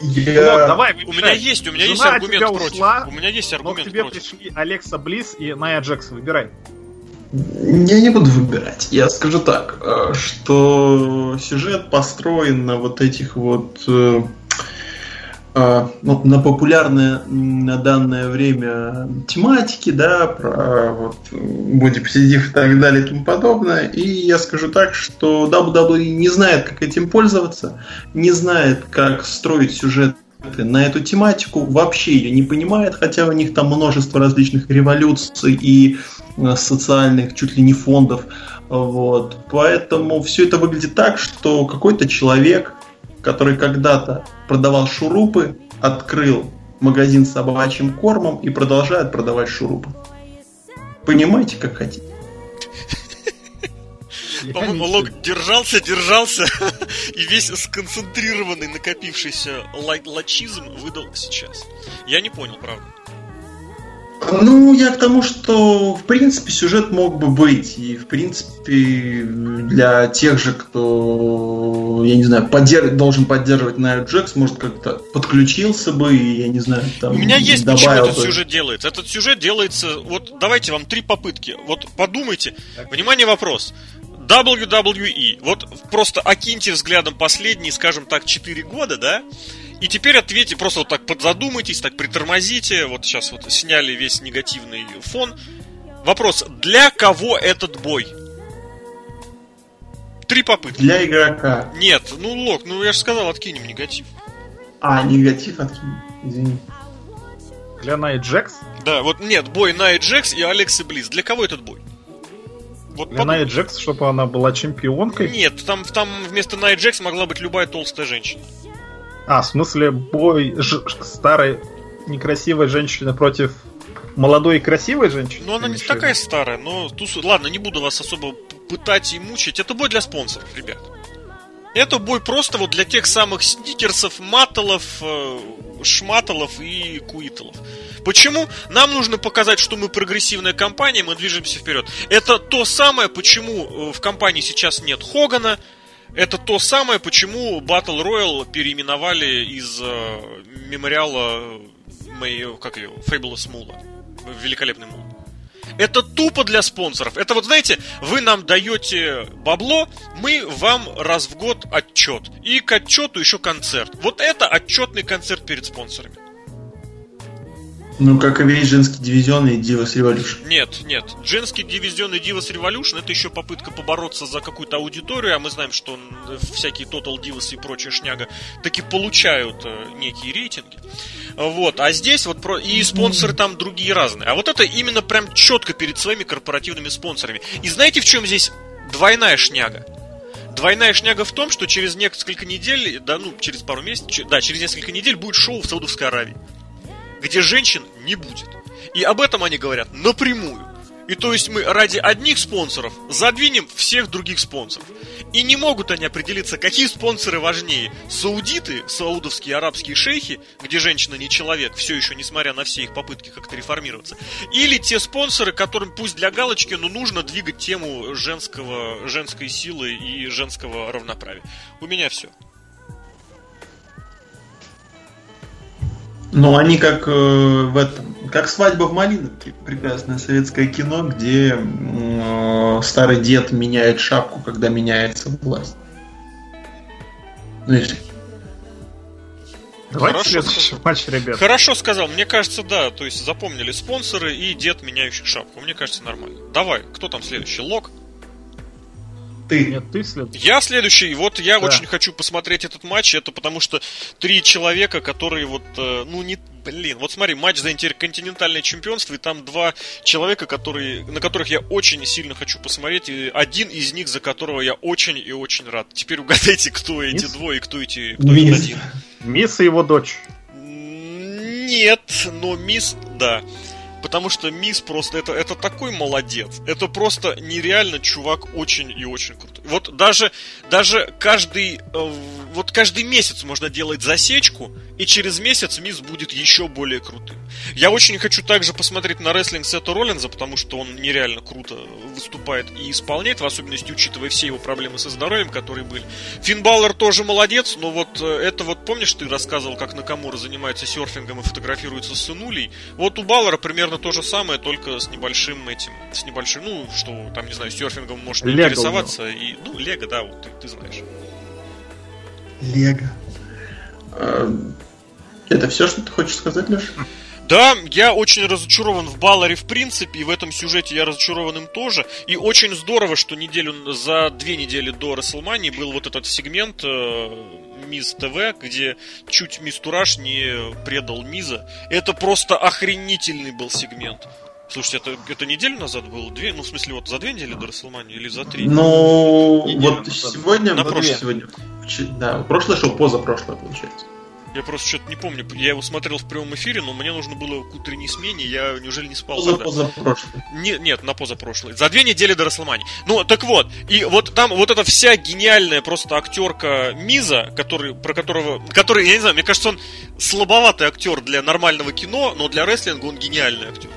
Я... Ну, давай, у меня есть, у меня Жена есть аргумент против. Ушла, у меня есть аргумент но к тебе против. пришли Алекса Близ и Ная Джекс, выбирай. Я не буду выбирать. Я скажу так, э, что сюжет построен на вот этих вот э, э, на популярные на данное время тематики, да, про вот, бодипозитив и так далее и тому подобное. И я скажу так, что WWE не знает, как этим пользоваться, не знает, как строить сюжет на эту тематику, вообще ее не понимает, хотя у них там множество различных революций и Э, социальных, чуть ли не фондов. Вот. Поэтому все это выглядит так, что какой-то человек, который когда-то продавал шурупы, открыл магазин с собачьим кормом и продолжает продавать шурупы. Понимаете, как хотите. По-моему, Лок держался, держался, <laughs> и весь сконцентрированный, накопившийся лачизм выдал сейчас. Я не понял, правда. Ну, я к тому, что, в принципе, сюжет мог бы быть. И, в принципе, для тех же, кто, я не знаю, поддерж... должен поддерживать Найо Джекс, может, как-то подключился бы и, я не знаю, там... У меня есть почему этот бы. сюжет делается. Этот сюжет делается... Вот давайте вам три попытки. Вот подумайте. Так. Внимание, вопрос. WWE. Вот просто окиньте взглядом последние, скажем так, 4 года, да? И теперь ответьте, просто вот так подзадумайтесь, так притормозите. Вот сейчас вот сняли весь негативный фон. Вопрос, для кого этот бой? Три попытки. Для игрока. Нет, ну Лок, ну я же сказал, откинем негатив. А, негатив откинем, извини. Для Найт Джекс? Да, вот нет, бой Найт Джекс и Алекс Близ. Для кого этот бой? Вот Для под... Найт Джекс, чтобы она была чемпионкой? Нет, там, там вместо Найт Джекс могла быть любая толстая женщина. А, в смысле, бой ж- старой некрасивой женщины против молодой и красивой женщины? Ну, она не такая старая, но... Ладно, не буду вас особо пытать и мучить. Это бой для спонсоров, ребят. Это бой просто вот для тех самых сникерсов, маталов, э, шматалов и куиталов. Почему? Нам нужно показать, что мы прогрессивная компания, мы движемся вперед. Это то самое, почему э, в компании сейчас нет Хогана. Это то самое, почему Battle Royale переименовали из э, мемориала Мэй, как ее, Fabulous Мула. Великолепный мул. Это тупо для спонсоров. Это вот, знаете, вы нам даете бабло, мы вам раз в год отчет. И к отчету еще концерт. Вот это отчетный концерт перед спонсорами. Ну, как и весь женский дивизион и Divas Revolution. Нет, нет. Женский дивизион и Divas Revolution это еще попытка побороться за какую-то аудиторию, а мы знаем, что всякие Total Divas и прочая шняга таки получают э, некие рейтинги. Вот, а здесь вот про... и спонсоры там другие разные. А вот это именно прям четко перед своими корпоративными спонсорами. И знаете, в чем здесь двойная шняга? Двойная шняга в том, что через несколько недель, да, ну, через пару месяцев, да, через несколько недель будет шоу в Саудовской Аравии где женщин не будет. И об этом они говорят напрямую. И то есть мы ради одних спонсоров задвинем всех других спонсоров. И не могут они определиться, какие спонсоры важнее. Саудиты, саудовские арабские шейхи, где женщина не человек, все еще несмотря на все их попытки как-то реформироваться. Или те спонсоры, которым пусть для галочки, но нужно двигать тему женского, женской силы и женского равноправия. У меня все. Ну, они как э, в этом, как свадьба в Малиновке, прекрасное советское кино, где э, старый дед меняет шапку, когда меняется власть. Ну, если... Давайте Хорошо следующий матч, ребят. Хорошо сказал. Мне кажется, да. То есть запомнили спонсоры и дед, меняющий шапку. Мне кажется, нормально. Давай, кто там следующий? Лок? Ты. Нет, ты следующий. Я следующий. Вот я да. очень хочу посмотреть этот матч. Это потому что три человека, которые вот, э, ну не, блин, вот смотри, матч за интерконтинентальное чемпионство, и там два человека, которые, на которых я очень сильно хочу посмотреть, и один из них, за которого я очень и очень рад. Теперь угадайте, кто Мисс? эти двое и кто эти, кто Мисс. один. Мисс и его дочь. Нет, но Мисс, да. Потому что Мисс просто это, это такой молодец. Это просто нереально чувак очень и очень крутой. Вот даже, даже каждый, э, вот каждый месяц можно делать засечку, и через месяц Мисс будет еще более крутым. Я очень хочу также посмотреть на рестлинг Сета Роллинза, потому что он нереально круто выступает и исполняет, в особенности учитывая все его проблемы со здоровьем, которые были. Финн Баллер тоже молодец, но вот э, это вот, помнишь, ты рассказывал, как Накамура занимается серфингом и фотографируется с сынулей? Вот у Баллера примерно то же самое, только с небольшим этим, с небольшим, ну, что там, не знаю, серфингом может Лего интересоваться. И, ну, Лего, да, вот ты, ты знаешь. Лего. А, это все, что ты хочешь сказать, Леша? Да, я очень разочарован в Балларе в принципе, и в этом сюжете я разочарован им тоже. И очень здорово, что неделю за две недели до Расселмании был вот этот сегмент э, Миз ТВ, где чуть Мисс Тураж не предал Миза. Это просто охренительный был сегмент. Слушайте, это, это неделю назад было? Две, ну, в смысле, вот за две недели до Расселмании или за три? Ну, вот сегодня... На прошлое. Сегодня, да, прошлое шоу, позапрошлое, получается. Я просто что-то не помню. Я его смотрел в прямом эфире, но мне нужно было к утренней смене. Я неужели не спал Поза, позапрошлый. Не, нет, на позапрошлый. За две недели до Расселмани. Ну, так вот. И вот там вот эта вся гениальная просто актерка Миза, который, про которого... Который, я не знаю, мне кажется, он слабоватый актер для нормального кино, но для рестлинга он гениальный актер.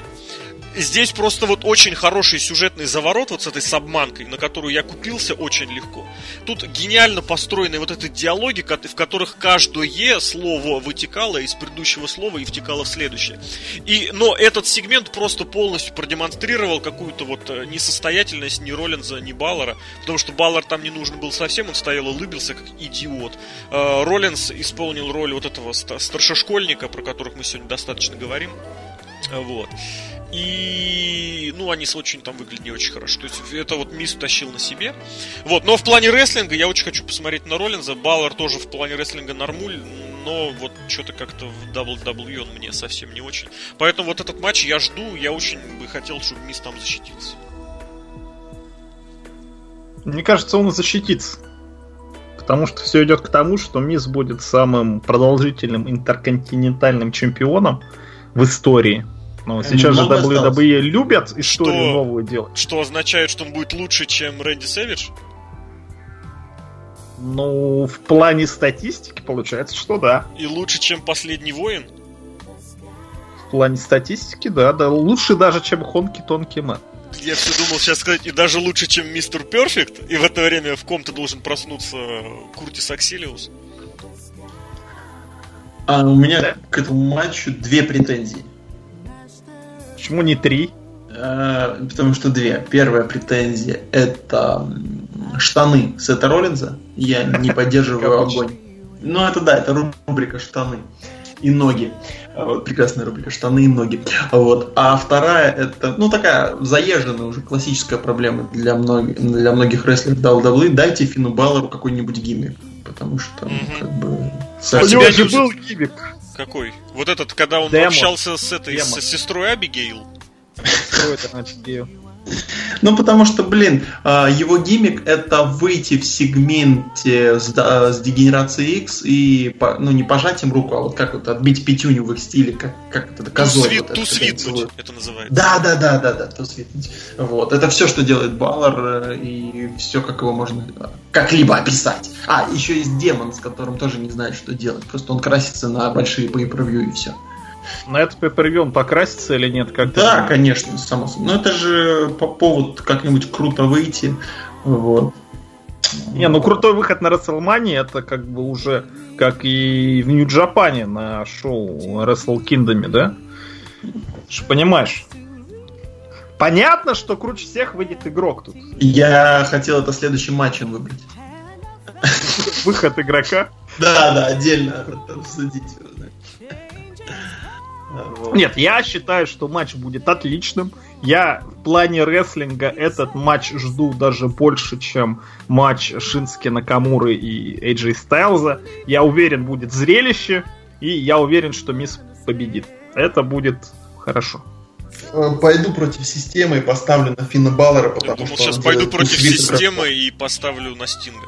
Здесь просто вот очень хороший сюжетный заворот вот с этой сабманкой, на которую я купился очень легко. Тут гениально построены вот эти диалоги, в которых каждое слово вытекало из предыдущего слова и втекало в следующее. И, но этот сегмент просто полностью продемонстрировал какую-то вот э, несостоятельность ни Роллинза, ни Баллара, потому что Баллар там не нужен был совсем, он стоял и улыбился как идиот. Э, Роллинз исполнил роль вот этого старшешкольника, про которых мы сегодня достаточно говорим. Вот. И, ну, они очень там выглядели не очень хорошо. То есть это вот Мисс тащил на себе. Вот, но в плане рестлинга я очень хочу посмотреть на Роллинза. Баллар тоже в плане рестлинга нормуль, но вот что-то как-то в WWE он мне совсем не очень. Поэтому вот этот матч я жду, я очень бы хотел, чтобы Мисс там защитился. Мне кажется, он защитится. Потому что все идет к тому, что Мисс будет самым продолжительным интерконтинентальным чемпионом в истории. Но сейчас же WWE любят историю что, новую делать. Что означает, что он будет лучше, чем Рэнди Сэвидж? Ну, в плане статистики получается, что да. И лучше, чем последний воин? В плане статистики, да, да. Лучше даже, чем Хонки Тонки Мэн. Я все думал сейчас сказать, и даже лучше, чем Мистер Перфект, и в это время в ком-то должен проснуться Куртис Аксилиус. А у меня да? к этому матчу две претензии. Почему не три? А, потому что две. Первая претензия это штаны Сета Роллинза. Я не <laughs> поддерживаю огонь. Ну, это да, это рубрика штаны и ноги. А, вот, прекрасная рубрика «Штаны и ноги». Вот. А вторая, это, ну, такая заезженная уже классическая проблема для, многих для многих рестлеров WWE. Дайте Фину Баллару какой-нибудь гиммик. Потому что, ну, как бы... У него же был гиммик. Какой? Вот этот, когда он Демо. общался с этой, Демо. с сестрой Абигейл? Сестрой это Абигейл. Ну, потому что, блин, а, его гиммик это выйти в сегменте с, с дегенерацией X и, ну, не пожатием руку, а вот как вот отбить пятюню в их стиле, как, как это, козой. Тусвит, вот тусвитнуть, это называется. Да, да, да, да, да, тусвитнуть. Вот, это все, что делает Баллар, э, и все, как его можно как-либо описать. А, еще есть демон, с которым тоже не знает, что делать. Просто он красится на большие pay и все. На это pay он покрасится или нет? Как да, конечно, само собой. Но это же по повод как-нибудь круто выйти. Вот. Не, ну крутой выход на WrestleMania это как бы уже как и в Нью-Джапане на шоу Wrestle Kingdom, да? Ты понимаешь? Понятно, что круче всех выйдет игрок тут. Я хотел это следующим матчем выбрать. Выход игрока? Да, да, отдельно обсудить. Нет, я считаю, что матч будет отличным. Я в плане рестлинга этот матч жду даже больше, чем матч Шински Накамуры и AJ Стайлза. Я уверен, будет зрелище, и я уверен, что Мисс победит. Это будет хорошо. Э, пойду против системы и поставлю на Финна Баллера, потому думал, что... сейчас пойду против системы и поставлю на Стинга.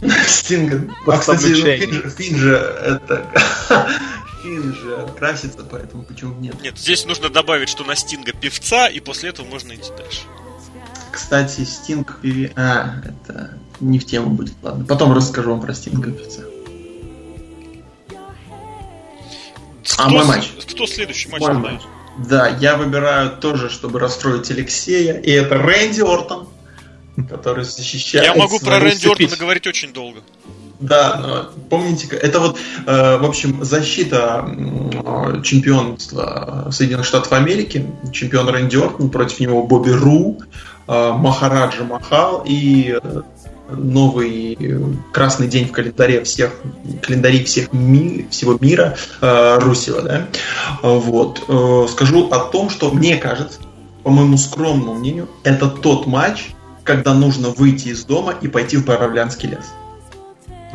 <laughs> Стинга. А, кстати, ну, Финн же это... <laughs> Финн же красится, поэтому почему нет? Нет, здесь нужно добавить, что на Стинга певца, и после этого можно идти дальше. Кстати, Стинг певец... А, это не в тему будет, ладно. Потом расскажу вам про Стинга певца. Кто, а мой матч? Кто следующий матч? Мой матч. Да, я выбираю тоже, чтобы расстроить Алексея, и это Рэнди Ортон, который защищает... Я могу про Рэнди Ортона говорить очень долго. Да, помните, это вот, э, в общем, защита чемпионства Соединенных Штатов Америки, чемпион Рэнди Ортон, против него Бобби Ру, э, Махараджа Махал и э, новый красный день в календаре всех календаре всех ми, всего мира Русева, да. Вот скажу о том, что мне кажется, по моему скромному мнению, это тот матч, когда нужно выйти из дома и пойти в Боровлянский лес.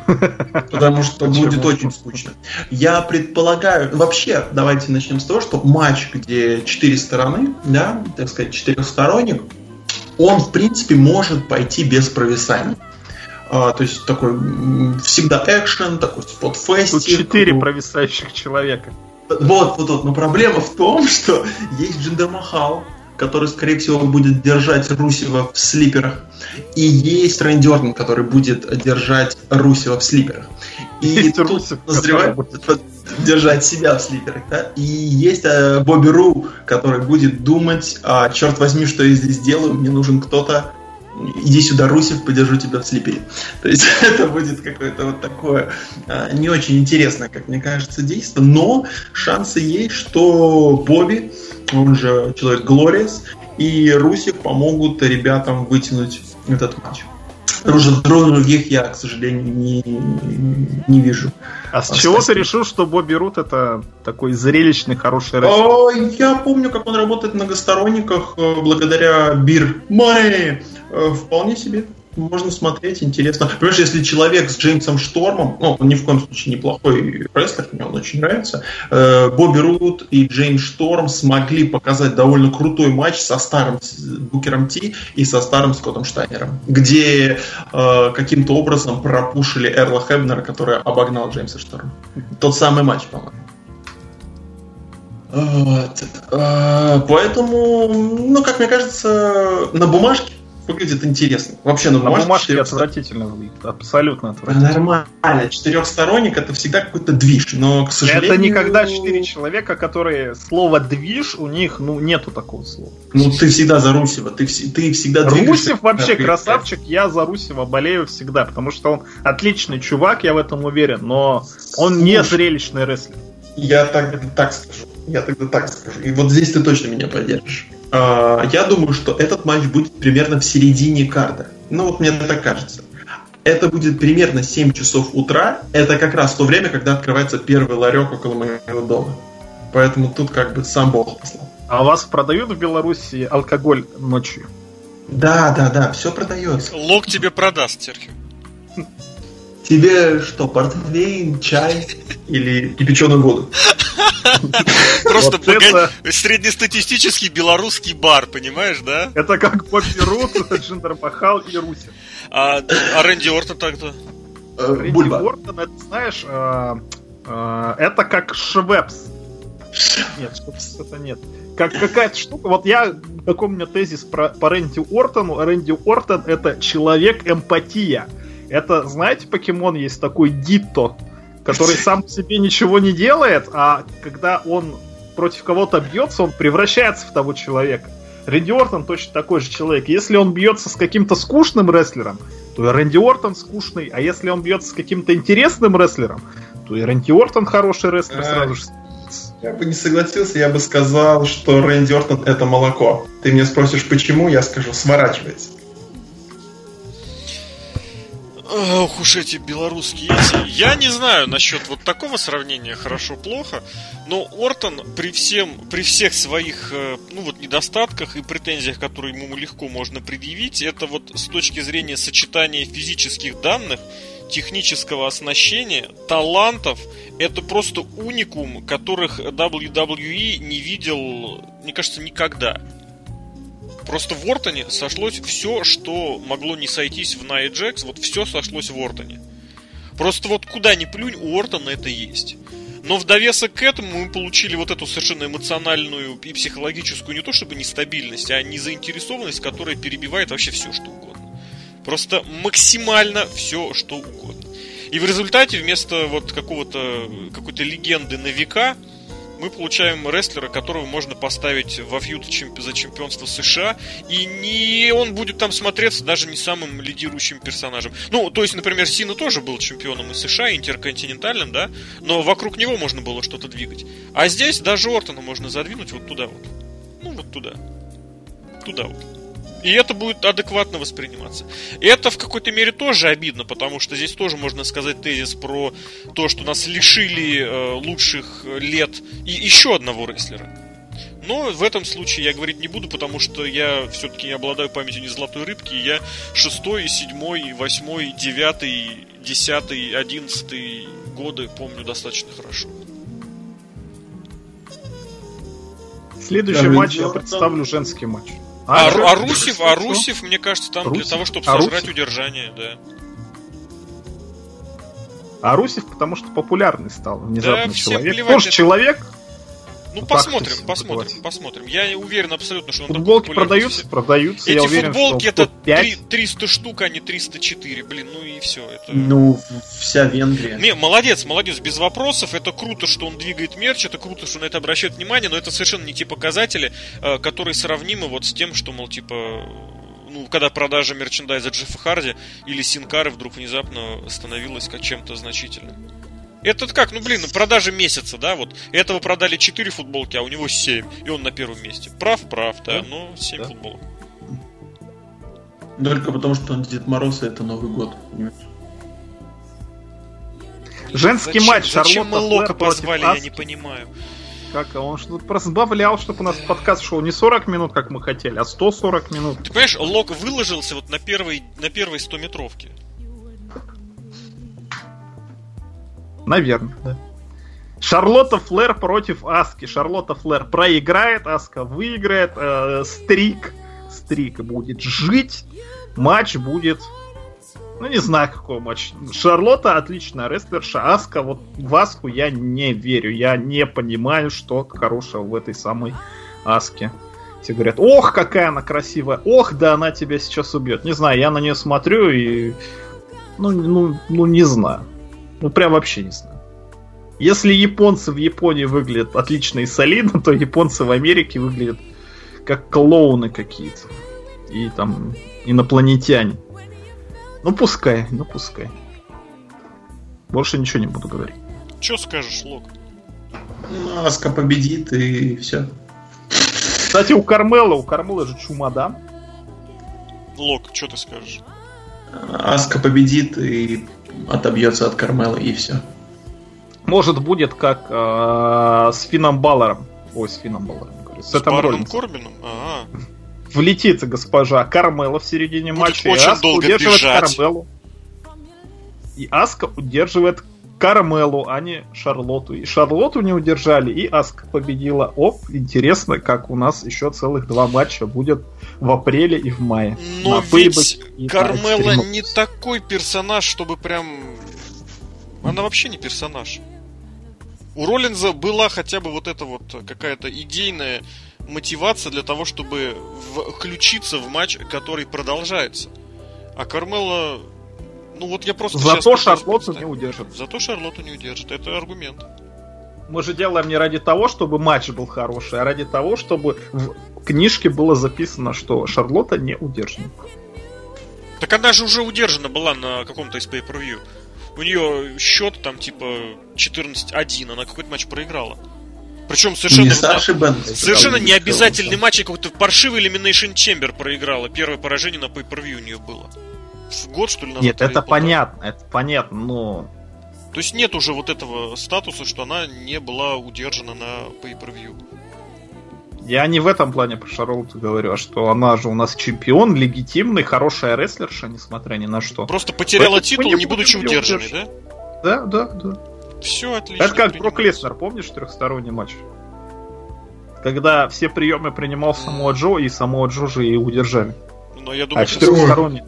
Потому что будет очень скучно. Я предполагаю, вообще, давайте начнем с того, что матч, где четыре стороны, да, так сказать, четырехсторонник, он, в принципе, может пойти без провисаний. А, то есть такой всегда экшен, такой спотфестик. Тут четыре провисающих человека. Вот, вот, вот. Но проблема в том, что есть Джиндер Махал, который, скорее всего, будет держать Русева в слиперах. И есть Рэнди Ортон, который будет держать Русева в слиперах. И есть тут Русев, назревает, держать себя в слиперах, да? И есть э, Бобби Ру, который будет думать, а, черт возьми, что я здесь делаю, мне нужен кто-то, иди сюда, Русев, подержу тебя в слипере. То есть <laughs> это будет какое-то вот такое а, не очень интересное, как мне кажется, действие, но шансы есть, что Бобби, он же человек Глориас, и Русев помогут ребятам вытянуть этот матч. Уже других я, к сожалению, не, не вижу. А с чего ты решил, что Бобби Рут это такой зрелищный, хороший рестлер? Я помню, как он работает в многосторонниках э, благодаря Бир Money. Э, вполне себе можно смотреть, интересно. Понимаешь, если человек с Джеймсом Штормом, ну, он ни в коем случае неплохой рестлер, мне он очень нравится, э, Бобби Рут и Джеймс Шторм смогли показать довольно крутой матч со старым Букером Ти и со старым Скоттом Штайнером, где э, каким-то образом пропушили Эрла Хебнера, который обогнал Джеймса Шторма. Тот самый матч, по-моему. Вот. Э, поэтому, ну, как мне кажется, на бумажке выглядит интересно. Вообще на бумажке, на бумажке отвратительно выглядит. Абсолютно отвратительно. Нормально. Четырехсторонник это всегда какой-то движ, но, к сожалению... Это никогда четыре человека, которые слово движ, у них, ну, нету такого слова. Ну, ты всегда за Русева, ты, ты всегда Русев вообще красавчик, я за Русева болею всегда, потому что он отличный чувак, я в этом уверен, но он Слушай, не зрелищный рестлер. Я тогда так скажу. Я тогда так скажу. И вот здесь ты точно меня поддержишь. А, я думаю, что этот матч будет примерно в середине карта. Ну вот мне так кажется. Это будет примерно 7 часов утра. Это как раз то время, когда открывается первый ларек около моего дома. Поэтому тут как бы сам Бог послал. А у вас продают в Беларуси алкоголь ночью? Да, да, да, все продается. Лог тебе продаст, Серхио. Тебе что, портвейн, чай или кипяченую воду? <laughs> Просто среднестатистический белорусский бар, понимаешь, да? Это как Бобби Рут, Джиндер Махал и Русин. А, а Рэнди Ортон тогда? Э, Рэнди Ортон, это знаешь, э, э, это как Швепс. Нет, Швепс это нет. Как какая-то штука. Вот я какой у меня тезис про, по Рэнди Ортону. Рэнди Ортон это человек эмпатия. Это, знаете, покемон есть такой Дитто, который сам себе ничего не делает, а когда он против кого-то бьется, он превращается в того человека. Рэнди Ортон точно такой же человек. Если он бьется с каким-то скучным рестлером, то и Рэнди Ортон скучный. А если он бьется с каким-то интересным рестлером, то и Рэнди Ортон хороший рестлер сразу же. Я бы не согласился, я бы сказал, что Рэнди Ортон это молоко. Ты меня спросишь, почему, я скажу, сворачивается. Ох уж эти белорусские эти. Я не знаю насчет вот такого сравнения хорошо-плохо, но Ортон при всем, при всех своих, э, ну вот недостатках и претензиях, которые ему легко можно предъявить, это вот с точки зрения сочетания физических данных, технического оснащения, талантов, это просто уникум, которых WWE не видел, мне кажется, никогда. Просто в Ортоне сошлось все, что могло не сойтись в Jax, вот все сошлось в Ортоне. Просто вот куда ни плюнь, у Ортона это есть. Но в довесок к этому мы получили вот эту совершенно эмоциональную и психологическую не то чтобы нестабильность, а незаинтересованность, которая перебивает вообще все, что угодно. Просто максимально все, что угодно. И в результате вместо вот какого-то какой-то легенды на века мы получаем рестлера, которого можно поставить во фьюд за чемпионство США, и не он будет там смотреться даже не самым лидирующим персонажем. Ну, то есть, например, Сина тоже был чемпионом из США, интерконтинентальным, да, но вокруг него можно было что-то двигать. А здесь даже Ортона можно задвинуть вот туда вот. Ну, вот туда. Туда вот. И это будет адекватно восприниматься. И это в какой-то мере тоже обидно, потому что здесь тоже можно сказать тезис про то, что нас лишили э, лучших лет и еще одного рестлера. Но в этом случае я говорить не буду, потому что я все-таки не обладаю памятью не золотой рыбки, и я шестой, седьмой, восьмой, девятый, десятый, одиннадцатый годы помню достаточно хорошо. Следующий матч я представлю женский матч. А, а, а Русев, а Русев, мне кажется, там Русев? для того, чтобы а сожрать Русев? удержание, да. А Русев, потому что популярный стал, внезапно да, человек. Тоже человек, Ну, посмотрим, посмотрим, посмотрим. Я уверен абсолютно, что он Футболки продаются, продаются. Эти футболки это 3, 300 штук, а не 304. Блин, ну и все. Это... Ну, вся Венгрия. Не, молодец, молодец, без вопросов. Это круто, что он двигает мерч, это круто, что на это обращает внимание, но это совершенно не те показатели, э, которые сравнимы вот с тем, что, мол, типа, ну, когда продажа мерчендайза Джеффа Харди или Синкары вдруг внезапно становилась как чем-то значительным. Это как, ну блин, ну продажи месяца, да, вот. Этого продали 4 футболки, а у него 7, и он на первом месте. Прав, прав, да, да? но 7 да. футболок. Только потому, что он Дед Мороз, и это Новый год, понимаешь? Женский зачем, матч Зачем мы Лока позвали, я не понимаю. Как он что-то просто добавлял, чтобы у нас подкаст шел не 40 минут, как мы хотели, а 140 минут. Ты понимаешь, Лок выложился вот на первой, на первой 100 метровке. Наверное, да. Шарлотта Флэр против Аски. Шарлотта Флэр проиграет, Аска выиграет. Э, стрик. Стрик будет жить. Матч будет... Ну, не знаю, какой матч. Шарлотта отличная рестлерша. Аска, вот в Аску я не верю. Я не понимаю, что хорошего в этой самой Аске. Все говорят, ох, какая она красивая. Ох, да она тебя сейчас убьет. Не знаю, я на нее смотрю и... Ну, ну, ну не знаю. Ну, прям вообще не знаю. Если японцы в Японии выглядят отлично и солидно, то японцы в Америке выглядят как клоуны какие-то. И там инопланетяне. Ну пускай, ну пускай. Больше ничего не буду говорить. Че скажешь, Лок? Ну, Аска победит и все. Кстати, у Кармела, у Кармела же чумада. Лок, что ты скажешь? Аска победит и отобьется от Кармела и все. Может будет как э, с Фином Баллером. Ой, с Фином Баллером. Говорю, с, с Бароном Корбином? Ага. Влетит госпожа Кармела в середине будет матча. Очень и Аска долго удерживает бежать. Кармелу. И Аска удерживает Кармелу, а не Шарлоту. И Шарлоту не удержали, и Аска победила. Оп, интересно, как у нас еще целых два матча будет в апреле и в мае. Но на ведь Кармела не такой персонаж, чтобы прям... Она вообще не персонаж. У Роллинза была хотя бы вот эта вот какая-то идейная мотивация для того, чтобы включиться в матч, который продолжается. А Кармела ну вот я просто Зато Шарлотту не удержит. Зато Шарлотту не удержит. Это аргумент. Мы же делаем не ради того, чтобы матч был хороший, а ради того, чтобы в книжке было записано, что Шарлотта не удержана. Так она же уже удержана была на каком-то из pay per У нее счет там типа 14-1, она какой-то матч проиграла. Причем совершенно, не Саши Бен, совершенно не обязательный матч, а какой-то паршивый Elimination Chamber проиграла. Первое поражение на pay per у нее было год, что ли, назад? Нет, это понятно, это понятно, но... То есть нет уже вот этого статуса, что она не была удержана на pay-per-view. Я не в этом плане про Шарлотту говорю, а что она же у нас чемпион, легитимный, хорошая рестлерша, несмотря ни на что. Просто потеряла Поэтому титул, не, не будучи удержанной, да? Да, да, да. Все отлично. Это как Брок Леснер, помнишь трехсторонний матч? Когда все приемы принимал Самуа Джо, и Самуа Джо же и удержали. Но я думаю, а четырехсторонний.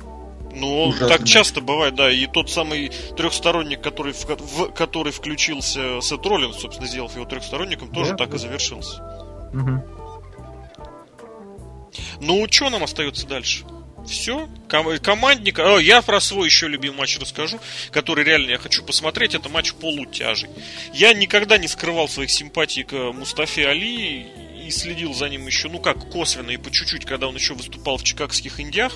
Ну, Ужасно. так часто бывает, да. И тот самый трехсторонник, который, в, в который включился Сет Роллинс, собственно, сделав его трехсторонником, тоже да, так да. и завершился. Угу. Ну, что нам остается дальше? Все. Ком- командник. О, я про свой еще любимый матч расскажу, который реально я хочу посмотреть. Это матч полутяжей. Я никогда не скрывал своих симпатий к Мустафе Али и следил за ним еще, ну как, косвенно и по чуть-чуть, когда он еще выступал в чикагских Индиях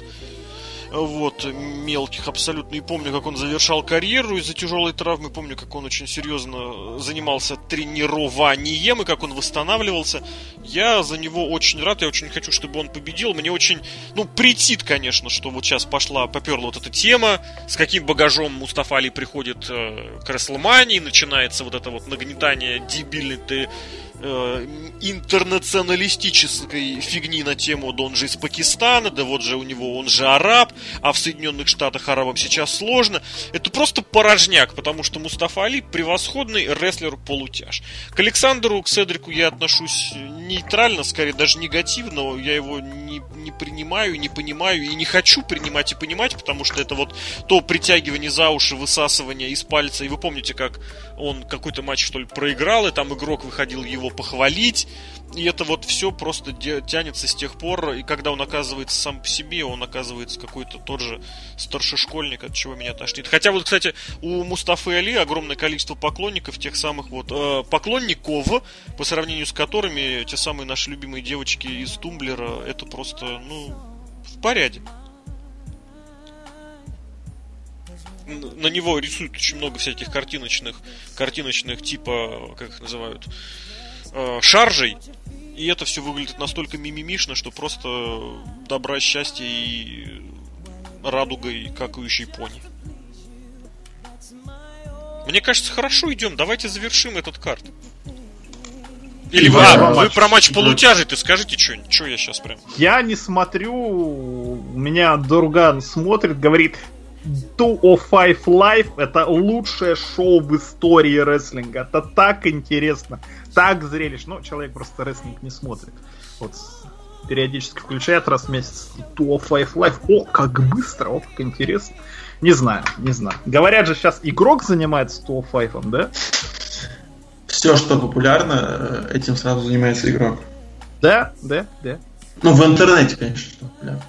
вот, мелких абсолютно. И помню, как он завершал карьеру из-за тяжелой травмы. Помню, как он очень серьезно занимался тренированием и как он восстанавливался. Я за него очень рад, я очень хочу, чтобы он победил. Мне очень, ну, претит, конечно, что вот сейчас пошла, поперла вот эта тема, с каким багажом Мустафа Али приходит э, к Расселмании, начинается вот это вот нагнетание дебильной ты интернационалистической фигни на тему «Да он же из Пакистана», да вот же у него он же араб, а в Соединенных Штатах арабам сейчас сложно. Это просто порожняк, потому что Мустафа Али превосходный рестлер-полутяж. К Александру, к Седрику я отношусь нейтрально, скорее даже негативно. Я его не, не принимаю, не понимаю и не хочу принимать и понимать, потому что это вот то притягивание за уши, высасывание из пальца. И вы помните, как он какой-то матч, что ли, проиграл, и там игрок выходил его его похвалить, и это вот все просто тянется с тех пор, и когда он оказывается сам по себе, он оказывается какой-то тот же старшешкольник, от чего меня тошнит. Хотя вот, кстати, у Мустафы Али огромное количество поклонников, тех самых вот э, поклонников, по сравнению с которыми те самые наши любимые девочки из Тумблера, это просто, ну, в порядке. на него рисуют очень много всяких картиночных, картиночных типа, как их называют, э, шаржей, и это все выглядит настолько мимимишно, что просто добра, счастья и радугой какающей пони. Мне кажется, хорошо идем. Давайте завершим этот карт. Или вы, а, вы про матч полутяжей, ты скажите что-нибудь, что я сейчас прям. Я не смотрю, у меня Дурган смотрит, говорит, 205 Live это лучшее шоу в истории рестлинга. Это так интересно, так зрелищно. Ну, человек просто рестлинг не смотрит. Вот периодически включает раз в месяц 205 Live. О, как быстро, о, как интересно. Не знаю, не знаю. Говорят же, сейчас игрок занимается 205, да? Все, что популярно, этим сразу занимается игрок. Да, да, да. Ну, в интернете, конечно, что популярно.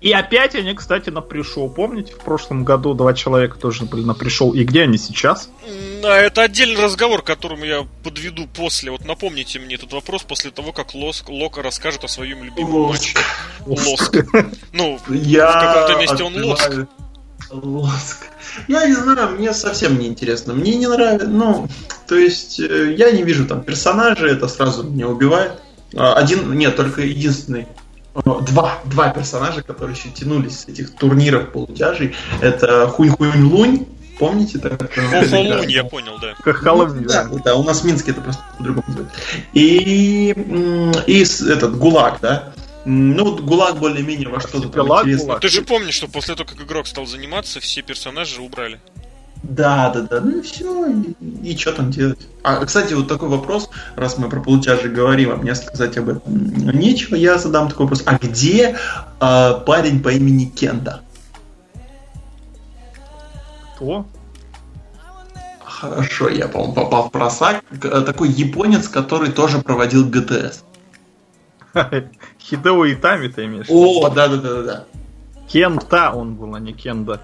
И опять они, кстати, на пришел. Помните, в прошлом году два человека тоже были на пришел. И где они сейчас? Да, это отдельный разговор, к которому я подведу после. Вот напомните мне этот вопрос после того, как Лоск, Лока расскажет о своем любимом Лоск. матче. Лоск. Ну, <laughs> я в каком-то месте он Лоск. Лоск. Я не знаю, мне совсем не интересно. Мне не нравится, ну, то есть э, я не вижу там персонажей, это сразу меня убивает. А, один, нет, только единственный два, два персонажа, которые еще тянулись с этих турниров полутяжей. Это Хунь-Хунь-Лунь, помните? Так, Хо-Хо-Лунь, я понял, да. Хохолунь, да, да, у нас в Минске это просто по-другому называют. И, и этот ГУЛАГ, да, ну, вот ГУЛАГ более-менее во что-то там интересно. Ты же помнишь, что после того, как игрок стал заниматься, все персонажи убрали. Да, да, да. Ну и все. И, и что там делать? А, кстати, вот такой вопрос, раз мы про полутяжи говорим, а мне сказать об этом нечего, я задам такой вопрос. А где э, парень по имени Кенда? Кто? Хорошо, я, по-моему, попал в просак. Такой японец, который тоже проводил ГТС. <laughs> Хидео Итами ты имеешь? О, да-да-да-да. Кента он был, а не Кенда.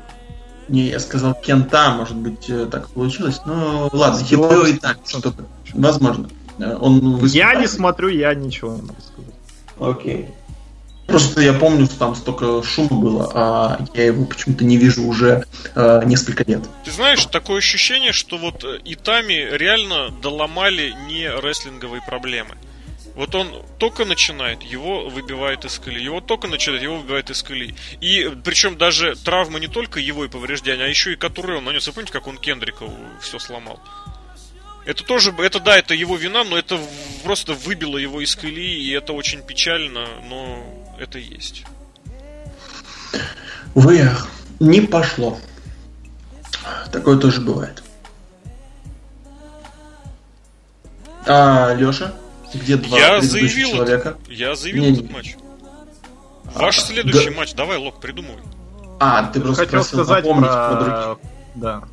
Не, я сказал Кента, может быть, э, так получилось. Ну, ладно, Хидео и так, что-то. Возможно. Э, он выступает. Я не смотрю, я ничего не могу сказать. Окей. Просто я помню, что там столько шума было, а я его почему-то не вижу уже э, несколько лет. Ты знаешь, такое ощущение, что вот э, Итами реально доломали не рестлинговые проблемы. Вот он только начинает, его выбивает из колеи. Его только начинает, его выбивает из колеи. И причем даже травма не только его и повреждения, а еще и которые он нанес. Вы помните, как он Кендрика все сломал? Это тоже, это да, это его вина, но это просто выбило его из колеи, и это очень печально, но это есть. Вы не пошло. Такое тоже бывает. А, Леша? Где два я заявил человека? Я заявил не, этот матч. Ваш а, следующий да. матч, давай, Лок, придумай. А, ты просто хотел сказать про... про Да.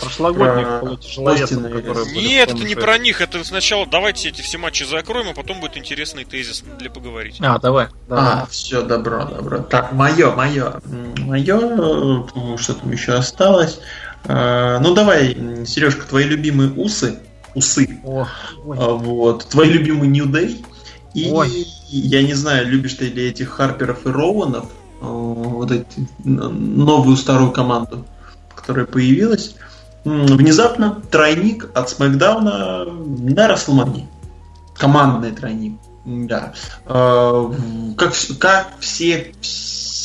Прошлогодних про... человеков, Нет, это не про них, это сначала давайте эти все матчи закроем, а потом будет интересный тезис для поговорить. А, давай. давай. А, все, добро, добро. Так, мое, мое. Мое, что там еще осталось? А, ну давай, Сережка, твои любимые усы усы. О, а, вот. Твой любимый New Day. И ой. я не знаю, любишь ты ли этих Харперов и Роуанов, а, вот эти новую старую команду, которая появилась. Внезапно тройник от Смакдауна на Расселмане. Командный тройник. Да. А, как, как все,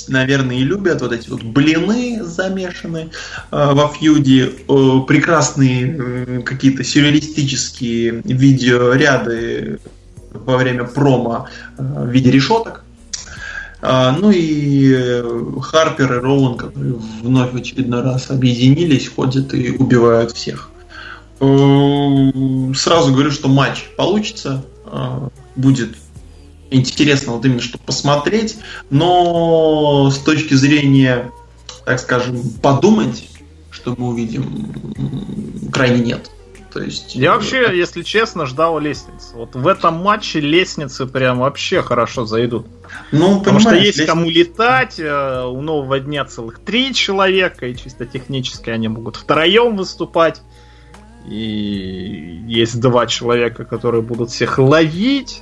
наверное, и любят вот эти вот блины замешаны э, во фьюде, э, прекрасные э, какие-то сюрреалистические видеоряды во время промо э, в виде решеток. А, ну и э, Харпер и Роуэн, которые вновь в очередной раз объединились, ходят и убивают всех. Э, сразу говорю, что матч получится, э, будет интересно вот именно что посмотреть, но с точки зрения, так скажем, подумать, что мы увидим, крайне нет. То есть... Я вообще, если честно, ждал лестницы. Вот в этом матче лестницы прям вообще хорошо зайдут. Ну, Потому что есть лестница... кому летать, э, у нового дня целых три человека, и чисто технически они могут втроем выступать. И есть два человека, которые будут всех ловить.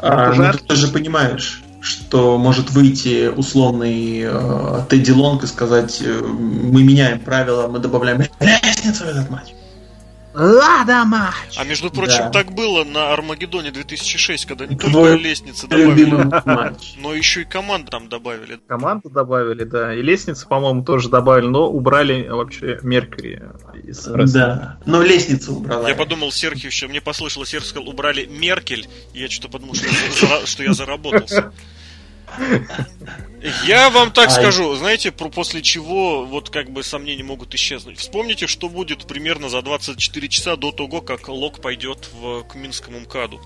А, ну, ты же понимаешь, что может выйти условный э, Тедди Лонг и сказать, э, мы меняем правила, мы добавляем <laughs> лестницу в этот матч. Лада матч! А между прочим, да. так было на Армагеддоне 2006, когда не только лестницы добавили, <laughs> но еще и команду там добавили. Команду добавили, да. И лестницы, по-моему, тоже добавили, но убрали вообще Меркьюри из Да, но лестницу убрала. Я подумал, Серхио еще, мне послышалось, Серхио сказал, убрали Меркель, и я что-то подумал, что, что я заработался. Я вам так скажу, знаете, после чего вот как бы сомнения могут исчезнуть. Вспомните, что будет примерно за 24 часа до того, как Лок пойдет в, к Минскому МКАДу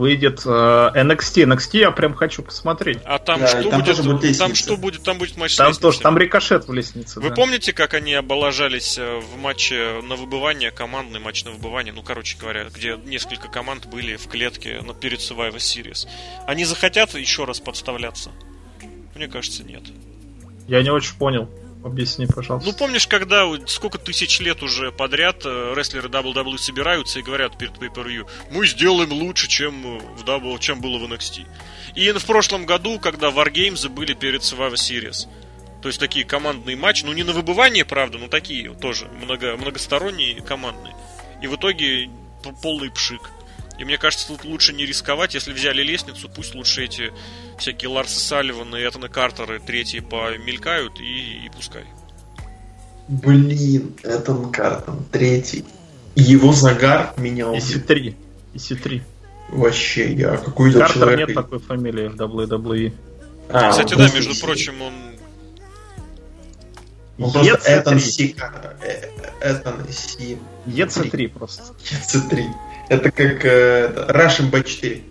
выйдет э, NXT. NXT я прям хочу посмотреть. А там да, что там будет? будет там что будет? Там будет матч Там тоже, там рикошет в лестнице. Вы да. помните, как они облажались э, в матче на выбывание, командный матч на выбывание, ну, короче говоря, где несколько команд были в клетке ну, перед Survivor Series. Они захотят еще раз подставляться? Мне кажется, нет. Я не очень понял. Объясни, пожалуйста. Ну, помнишь, когда сколько тысяч лет уже подряд э, рестлеры WWE собираются и говорят перед pay per мы сделаем лучше, чем, в W, чем было в NXT. И в прошлом году, когда Wargames были перед Survivor Series, то есть такие командные матчи, ну не на выбывание, правда, но такие тоже, много, многосторонние командные. И в итоге полный пшик. И мне кажется, тут лучше не рисковать. Если взяли лестницу, пусть лучше эти всякие Ларсы Салливаны и Этана Картеры третьи помелькают и, и пускай. Блин, Этан Картер третий. Его загар меня убил. три. Иси три. Вообще, я какой-то Картер человек... нет такой фамилии в WWE. А, Кстати, да, между прочим, он ну, просто Этан Си... Этан Си... ЕЦ3 просто. ЕЦ3. Это как э, Russian B4.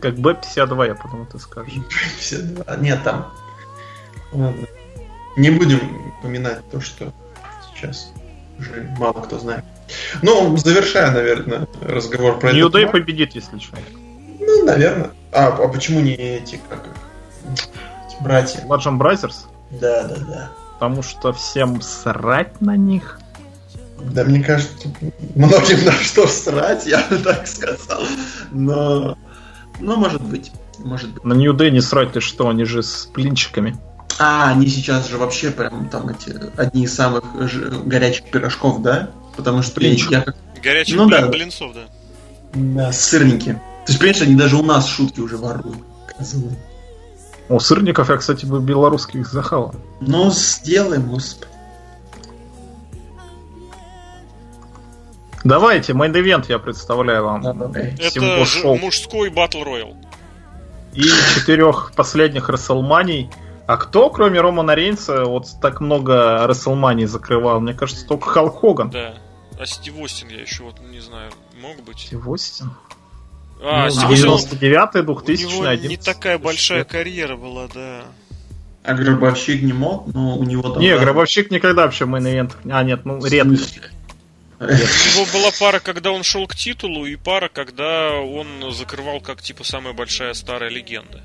Как B52, я подумал, ты скажешь. B52. Нет, там. Ладно. Не будем упоминать то, что сейчас уже мало кто знает. Ну, завершая, наверное, разговор про New Day победит, если что. Ну, наверное. А, а почему не эти, как братья? Bludgeon Brothers? Да, да, да. Потому что всем срать на них. Да, мне кажется, многим на что срать, я бы так сказал. Но, ну, может быть. Может быть. На Нью Дэй не срать ты что, они же с блинчиками. А, они сейчас же вообще прям там эти одни из самых горячих пирожков, да? Потому что Блинчик. я как... Горячих ну, блин, да. блинцов, да. Да, сырники. То есть, понимаешь, они даже у нас шутки уже воруют. О, сырников я, кстати, бы белорусских захавал. Ну, сделаем, господи. Давайте, main event я представляю вам. Это шоу. мужской battle royal. И четырех последних Рестлманий. А кто, кроме Романа Рейнса, вот так много Рестлманий закрывал? Мне кажется, только Халк Хоган. Да. А Стив Остин я еще вот не знаю, мог быть. Стив Остин? А, ну, 99-й, 2000 не такая большая карьера была, да. А Гробовщик не мог, но у него там... Не, Гробовщик никогда вообще мейн А, нет, ну редко. У него была пара, когда он шел к титулу, и пара, когда он закрывал как типа самая большая старая легенда.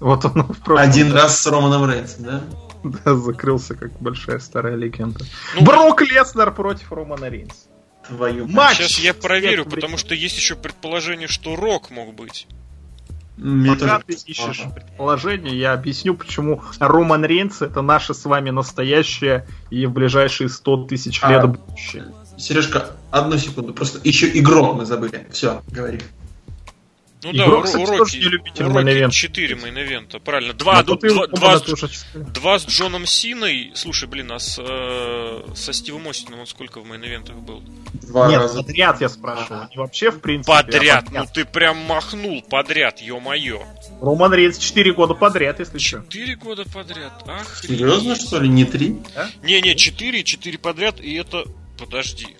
Вот он в прошлом, Один раз с Романом Рейнсом, да? Да, закрылся как большая старая легенда. Ну, Брок Леснер против Романа Рейнса. Твою мать. Сейчас я проверю, потому что есть еще предположение, что Рок мог быть. Мне Пока ты ищешь предположение, я объясню, почему Роман Рейнс это наше с вами настоящее и в ближайшие 100 тысяч а, лет будущее. Сережка, одну секунду, просто еще игрок мы забыли. Все, говори. Ну Игрок, да, кстати, у Рока, тоже не любитель, у Рока 4 мейн-эвента, правильно. Два, ну, два, два, с, два с Джоном Синой. Слушай, блин, а с, э, со Стивом Остином он сколько в мейн-эвентах был? Два Нет, раза. подряд я спрашиваю. Не вообще, в принципе. Подряд. А подряд. Ну ты прям махнул подряд, ё-моё. Роман Рейнс 4 года подряд, если что. 4 года подряд. Ах, Серьезно, что ли? Не 3? Не-не, 4, 4 подряд, и это... Подожди.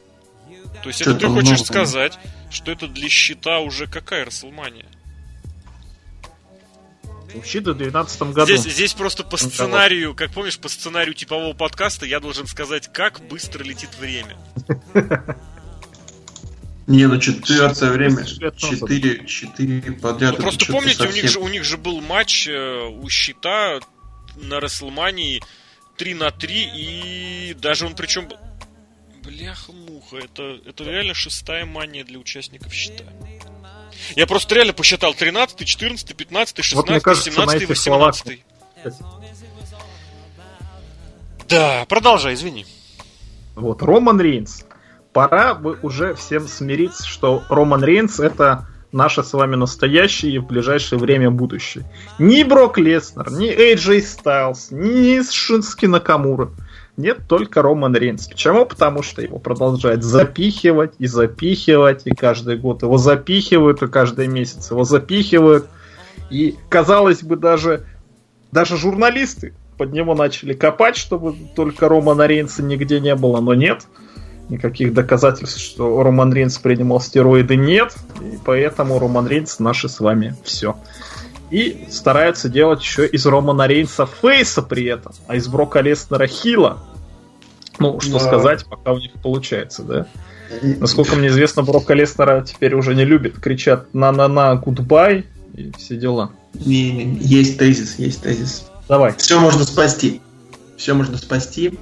То есть это ты хочешь много, сказать, что это для счета уже какая Расселмания? У Щита в 2012 году. Здесь, здесь просто по сценарию, как помнишь, по сценарию типового подкаста я должен сказать, как быстро летит время. <laughs> Не, ну четвертое время, четыре, четыре подряд. Ну, просто помните, совсем... у, них же, у них же был матч э, у Щита на Расселмании 3 на 3, и даже он причем... Бляха-муха, это, это реально шестая мания для участников Щита. Я просто реально посчитал 13, 14, 15, 16, вот, кажется, 17, 18. Да, продолжай, извини. Вот, Роман Рейнс пора бы уже всем смириться, что Роман Рейнс это наше с вами настоящее и в ближайшее время будущее. Ни Брок Леснер, ни Эйджей Стайлз, ни Шински Накамура. Нет, только Роман Рейнс. Почему? Потому что его продолжают запихивать и запихивать, и каждый год его запихивают, и каждый месяц его запихивают. И, казалось бы, даже, даже журналисты под него начали копать, чтобы только Романа Рейнса нигде не было, но нет никаких доказательств, что Роман Рейнс принимал стероиды нет, и поэтому Роман Рейнс наши с вами все. И стараются делать еще из Романа Рейнса Фейса при этом, а из Брока Леснера Хила. Ну, что да. сказать, пока у них получается, да? Насколько мне известно, Брока Леснера теперь уже не любят. Кричат na-na-na, goodbye и все дела. Не, не, есть тезис, есть тезис. Давай. Все можно спасти. Все можно спасти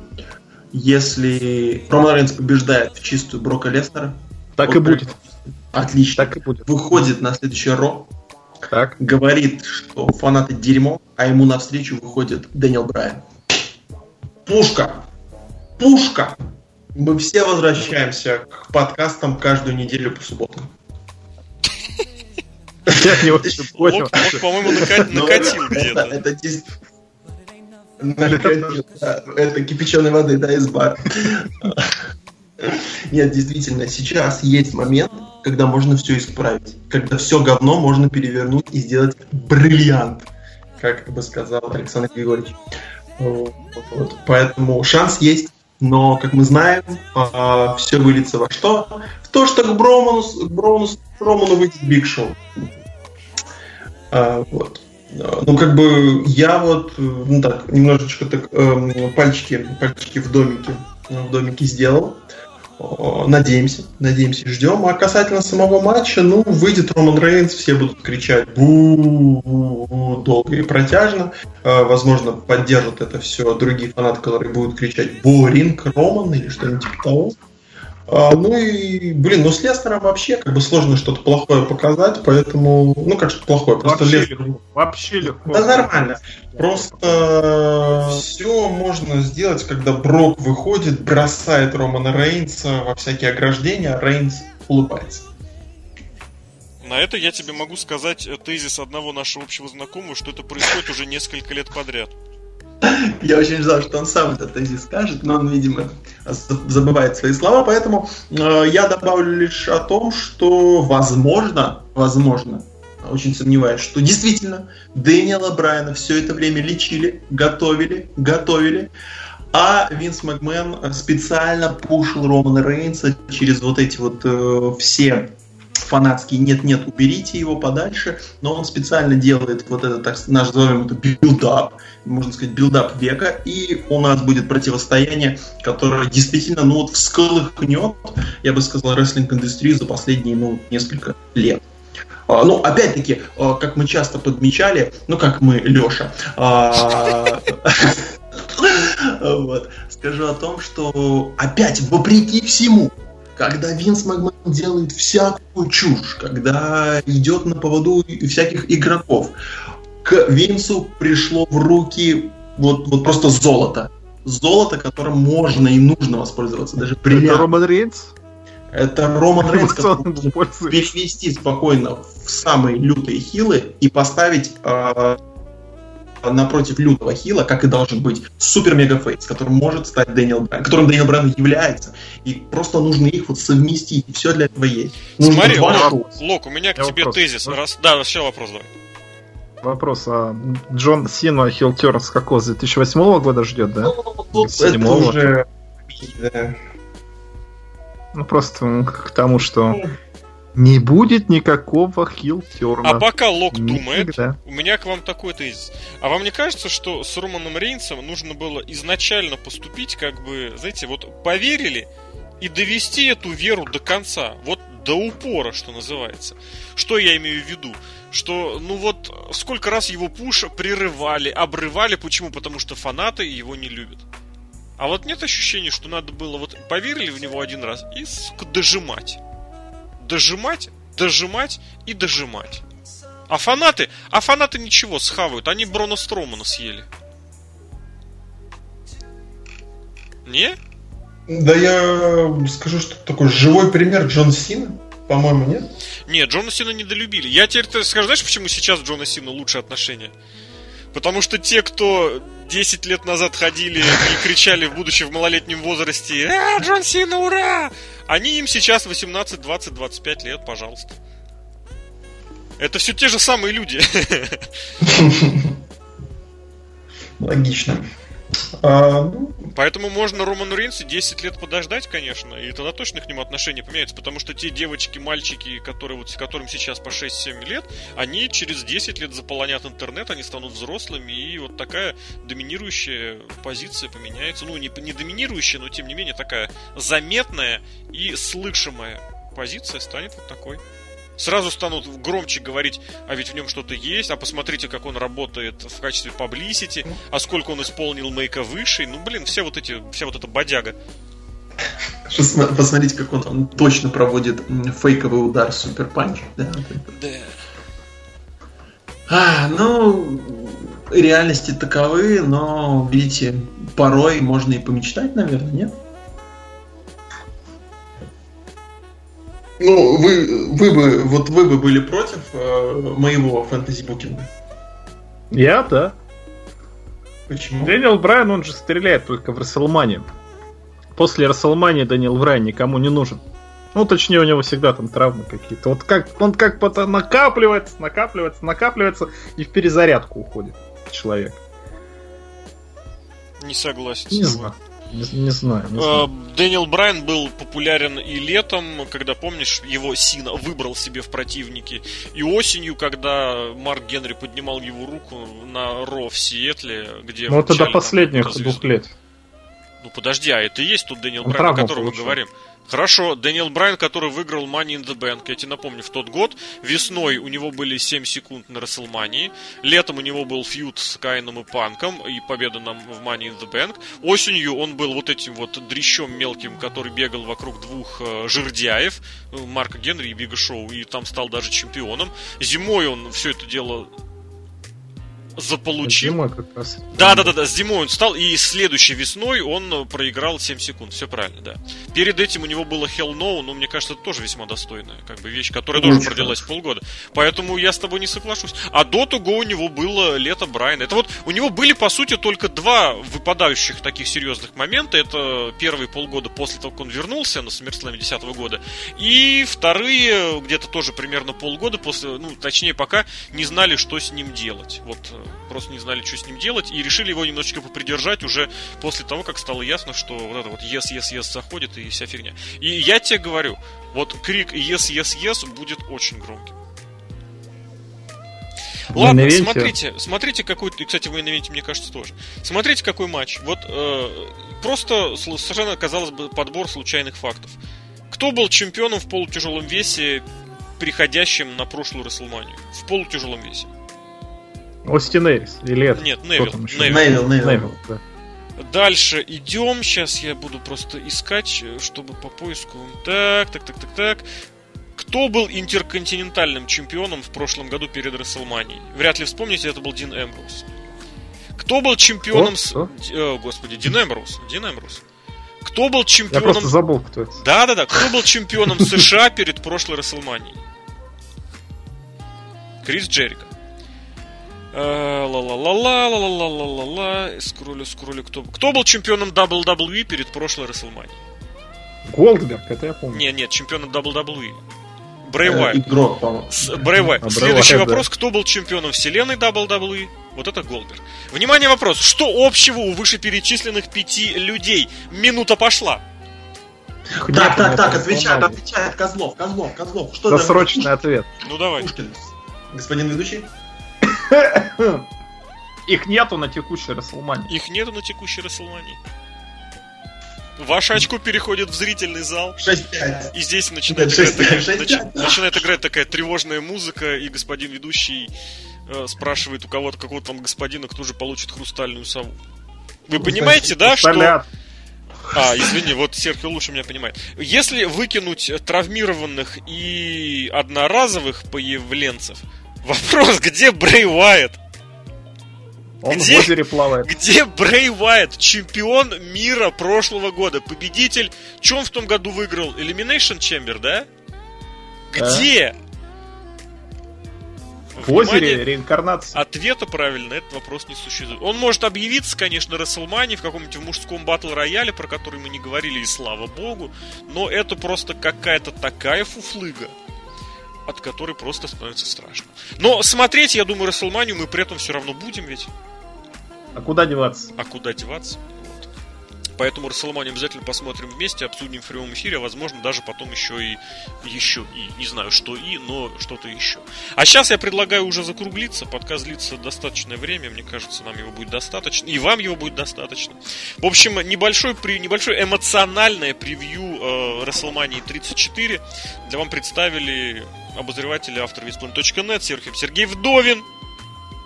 если Роман Рейнс побеждает в чистую Брока Леснера. Так и будет. Отлично. Так и будет. Выходит на следующий Ро. Так. Говорит, что фанаты дерьмо, а ему навстречу выходит Дэниел Брайан. Пушка! Пушка! Мы все возвращаемся к подкастам каждую неделю по субботам. <laughs> Я не очень по-моему, накатил где-то. Это это кипяченой воды, да, из бара. Нет, действительно, сейчас есть момент, когда можно все исправить. Когда все говно можно перевернуть и сделать бриллиант, как бы сказал Александр Григорьевич. Вот. Поэтому шанс есть, но, как мы знаем, а, все выльется во что? В то, что к Броману, к Броману, Роману выйдет Биг Шоу. А, вот. Ну, как бы я вот, ну так, немножечко так э, пальчики, пальчики в домике, в домике сделал. Надеемся, надеемся, ждем. А касательно самого матча, ну, выйдет Роман Рейнс, все будут кричать бу долго и протяжно. Э, возможно, поддержат это все другие фанаты, которые будут кричать «Боринг Роман» или что-нибудь типа того. А, ну и, блин, ну с Лестером вообще как бы сложно что-то плохое показать, поэтому, ну как что-то плохое, просто вообще Лестер... Легко. Вообще легко. Да нормально. Просто все можно сделать, когда Брок выходит, бросает Романа Рейнса во всякие ограждения, а Рейнс улыбается. На это я тебе могу сказать тезис одного нашего общего знакомого, что это происходит уже несколько лет подряд. <laughs> Я очень ждал, что он сам этот тезис скажет, но он, видимо, забывает свои слова, поэтому э, я добавлю лишь о том, что возможно, возможно, очень сомневаюсь, что действительно Дэниела Брайана все это время лечили, готовили, готовили, а Винс Макмен специально пушил Романа Рейнса через вот эти вот э, все фанатский «нет-нет, уберите его подальше», но он специально делает вот этот, так назовем это, build-up, можно сказать, build-up века, и у нас будет противостояние, которое действительно, ну вот, всколыхнет, я бы сказал, рестлинг-индустрию за последние, ну, несколько лет. А, ну, опять-таки, а, как мы часто подмечали, ну, как мы, Леша, а, <laughs> скажу о том, что опять, вопреки всему, когда Винс Макмен делает всякую чушь, когда идет на поводу всяких игроков, к Винсу пришло в руки вот, вот просто золото. Золото, которым можно и нужно воспользоваться. Даже бриллиант. Это Роман Рейнс? Это Роман Рейнс, который перевести спокойно в самые лютые heel ы и поставить э, напротив лютого heel а, как и должен быть, супер мега face, которым может стать Дэниел Брайан, которым Дэниел Брайан является. И просто нужно их вот совместить, и все для этого есть. Нужно Смотри, Лёх, Лок, у меня к Я тебе вопрос. тезис. Раз... Да, вообще вопрос давай. Вопрос, а Джон Сина Хилтер с какого? С 2008 года ждет, да? Ну, это уже... Ну, просто к тому, что Не будет никакого хил-терна. А пока Лок думает, у меня к вам такой тезис. А вам не кажется, что с Романом Рейнсом нужно было изначально поступить, как бы, знаете, вот поверили и довести эту веру до конца, вот до упора, что называется. Что я имею в виду? Что, ну вот, сколько раз его пуша прерывали, обрывали, почему? Потому что фанаты его не любят. А вот нет ощущения, что надо было вот поверили в него один раз и, сука, дожимать дожимать, дожимать и дожимать. А фанаты, а фанаты ничего, схавают. Они Брона Стромана съели. Не? Да я скажу, что такой живой пример Джон Сина. По-моему, нет? Нет, Джона Сина недолюбили. Я теперь скажу, знаешь, почему сейчас Джона Сина лучше отношения? Потому что те, кто 10 лет назад ходили и кричали, будучи в малолетнем возрасте, «А, Джон Сина, ура!» Они им сейчас 18, 20, 25 лет, пожалуйста. Это все те же самые люди. <laughs> Логично. А. Поэтому можно Роману Рейнсу 10 лет подождать, конечно, и тогда точно к нему отношение поменяется, потому что те девочки, мальчики, которые вот, которым сейчас по 6-7 лет, они через 10 лет заполонят интернет, они станут взрослыми, и вот такая доминирующая позиция поменяется. Ну, не, не доминирующая, но тем не менее такая заметная и слышимая позиция станет вот такой сразу станут громче говорить, а ведь в нем что-то есть, а посмотрите, как он работает в качестве паблисити, а сколько он исполнил мейка выше. Ну, блин, все вот эти, вся вот эта бодяга. Посмотрите, как он, он точно проводит фейковый удар супер панч. Да. да. А, ну, реальности таковы, но, видите, порой можно и помечтать, наверное, нет? Ну, вы, вы бы, вот вы бы были против э, моего фэнтези-букинга? Я, да. Почему? Дэниел Брайан, он же стреляет только в Расселмане. После Расселмани Дэниел Брайан никому не нужен. Ну, точнее, у него всегда там травмы какие-то. Вот как он как потом накапливается, накапливается, накапливается и в перезарядку уходит человек. Не согласен. Не знаю. Не, не знаю. Не знаю. Э, Дэниел Брайан был популярен и летом, когда, помнишь, его Сина выбрал себе в противники, и осенью, когда Марк Генри поднимал его руку на Raw в Сиэтле, где... Ну, это до последних двух лет. Ну подожди, а это и есть тот Дэниел Брайан, о котором мы говорим. Хорошо, Дэниел Брайан, который выиграл Money in the Bank, я тебе напомню, в тот год, весной у него были 7 секунд на Рестлмании, летом у него был feud с Кайном и Панком и победа нам в Money in the Bank, осенью он был вот этим вот дрищом мелким, который бегал вокруг двух э, жердяев, э, Марка Генри и Бига Шоу, и там стал даже чемпионом. Зимой он все это дело заполучил. Зимой как раз. Да, да, да, да, с зимой он стал, и следующей весной он э, проиграл 7 секунд, все правильно, да. Перед этим у него было Hell No, но мне кажется, это тоже весьма достойная как бы вещь, которая тоже продлилась полгода. Поэтому я с тобой не соглашусь. А до того у него было лето Брайана. Это вот у него были, по сути, только два выпадающих таких серьезных момента. Это первые полгода после того, как он вернулся на SummerSlam 10 года, и вторые где-то тоже примерно полгода после, ну, точнее, пока не знали, что с ним делать. Вот э, просто не знали, что с ним делать, и решили его немножечко попридержать уже после того, как стало ясно, что вот это вот yes, yes, yes заходит и вся фигня. И я тебе говорю, вот крик yes, yes, yes будет очень громким. Ладно, смотрите, смотрите какой, кстати, в мейн мне кажется, тоже. Смотрите, какой матч. Вот э, просто совершенно, казалось бы, подбор случайных фактов. Кто был чемпионом в полутяжелом весе, приходящим на прошлую Расселманию? В полутяжелом весе. Остин Эрис или это? Нет, Невил. Невил, Невил. Невил да. Дальше идем. Сейчас я буду просто искать, чтобы по поиску. Так, так, так, так, так. Кто был интерконтинентальным чемпионом в прошлом году перед Расселманией? Вряд ли вспомните, это был Дин Эмброуз. Кто был чемпионом... С... О, господи, Дин Эмброуз. Дин Эмброуз. Кто был чемпионом... Я просто забыл, кто это. Да-да-да. Кто был чемпионом США перед прошлой Расселманией? Крис Джерика. Ла-ла-ла-ла, ла-ла-ла-ла-ла-ла-ла. Скроллю, скроллю. Кто, кто был чемпионом WWE перед прошлой WrestleMania? Голдберг, это я помню. Нет, нет, чемпионом WWE. Брэй Уайт. Игрок, по-моему. Брэй Уайт. А, Следующий вопрос. Да. Кто был чемпионом вселенной WWE? Вот это Голдберг. Внимание, вопрос. Что общего у вышеперечисленных пяти людей? Минута пошла. Так, так, так, отвечает, отвечает Козлов, Козлов, Козлов. Что Досрочный ответ. Ну давай. Пушкин, господин ведущий. Их нету на текущей Расселмане. Их нету на текущей Расселмане. Ваше очко переходит в зрительный зал. 6-5. И здесь начинает, 6, играть, 6, такая, 6, начинает играть такая тревожная музыка, и господин ведущий э, спрашивает у кого-то, какого-то там господина, кто же получит хрустальную сову. Вы ну, понимаете, да, что... А, извини, вот Серхио лучше меня понимает. Если выкинуть травмированных и одноразовых появленцев, вопрос, где Брей Уайт? Он где, в озере плавает. Где Брей Уайт, чемпион мира прошлого года, победитель? Чем он в том году выиграл? Elimination Chamber, да? Где? В озере реинкарнация. Ответа правильно этот вопрос не существует. Он может объявиться, конечно, Расселмани в каком-нибудь мужском батл рояле, про который мы не говорили, и слава богу, но это просто какая-то такая фуфлыга, от которой просто становится страшно. Но смотреть, я думаю, Расселманию мы при этом все равно будем ведь. А куда деваться? А куда деваться? Поэтому Расселманию обязательно посмотрим вместе, обсудим в прямом эфире, а возможно даже потом еще и еще и не знаю что и, но что-то еще. А сейчас я предлагаю уже закруглиться, подкаст длится достаточное время, мне кажется, нам его будет достаточно, и вам его будет достаточно. В общем, небольшой, небольшой эмоциональное превью э, WrestleMania 34 для вам представили обозреватели автор Весплан.нет, Сергей, Сергей Вдовин,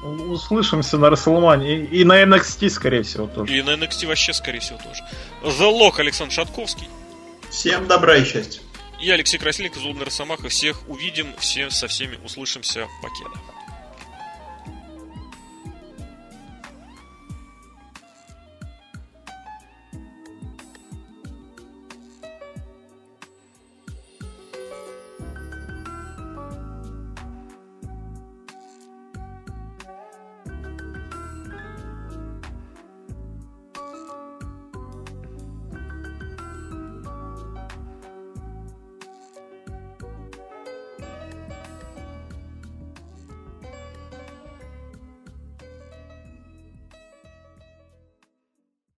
услышимся на Расселмане. И, и на NXT, скорее всего, тоже. И на NXT вообще, скорее всего, тоже. The Lock Александр Шатковский. Всем добра и счастья. И Алексей Красильников, Злобный Росомаха. Всех увидим, всем со всеми услышимся. Покеда.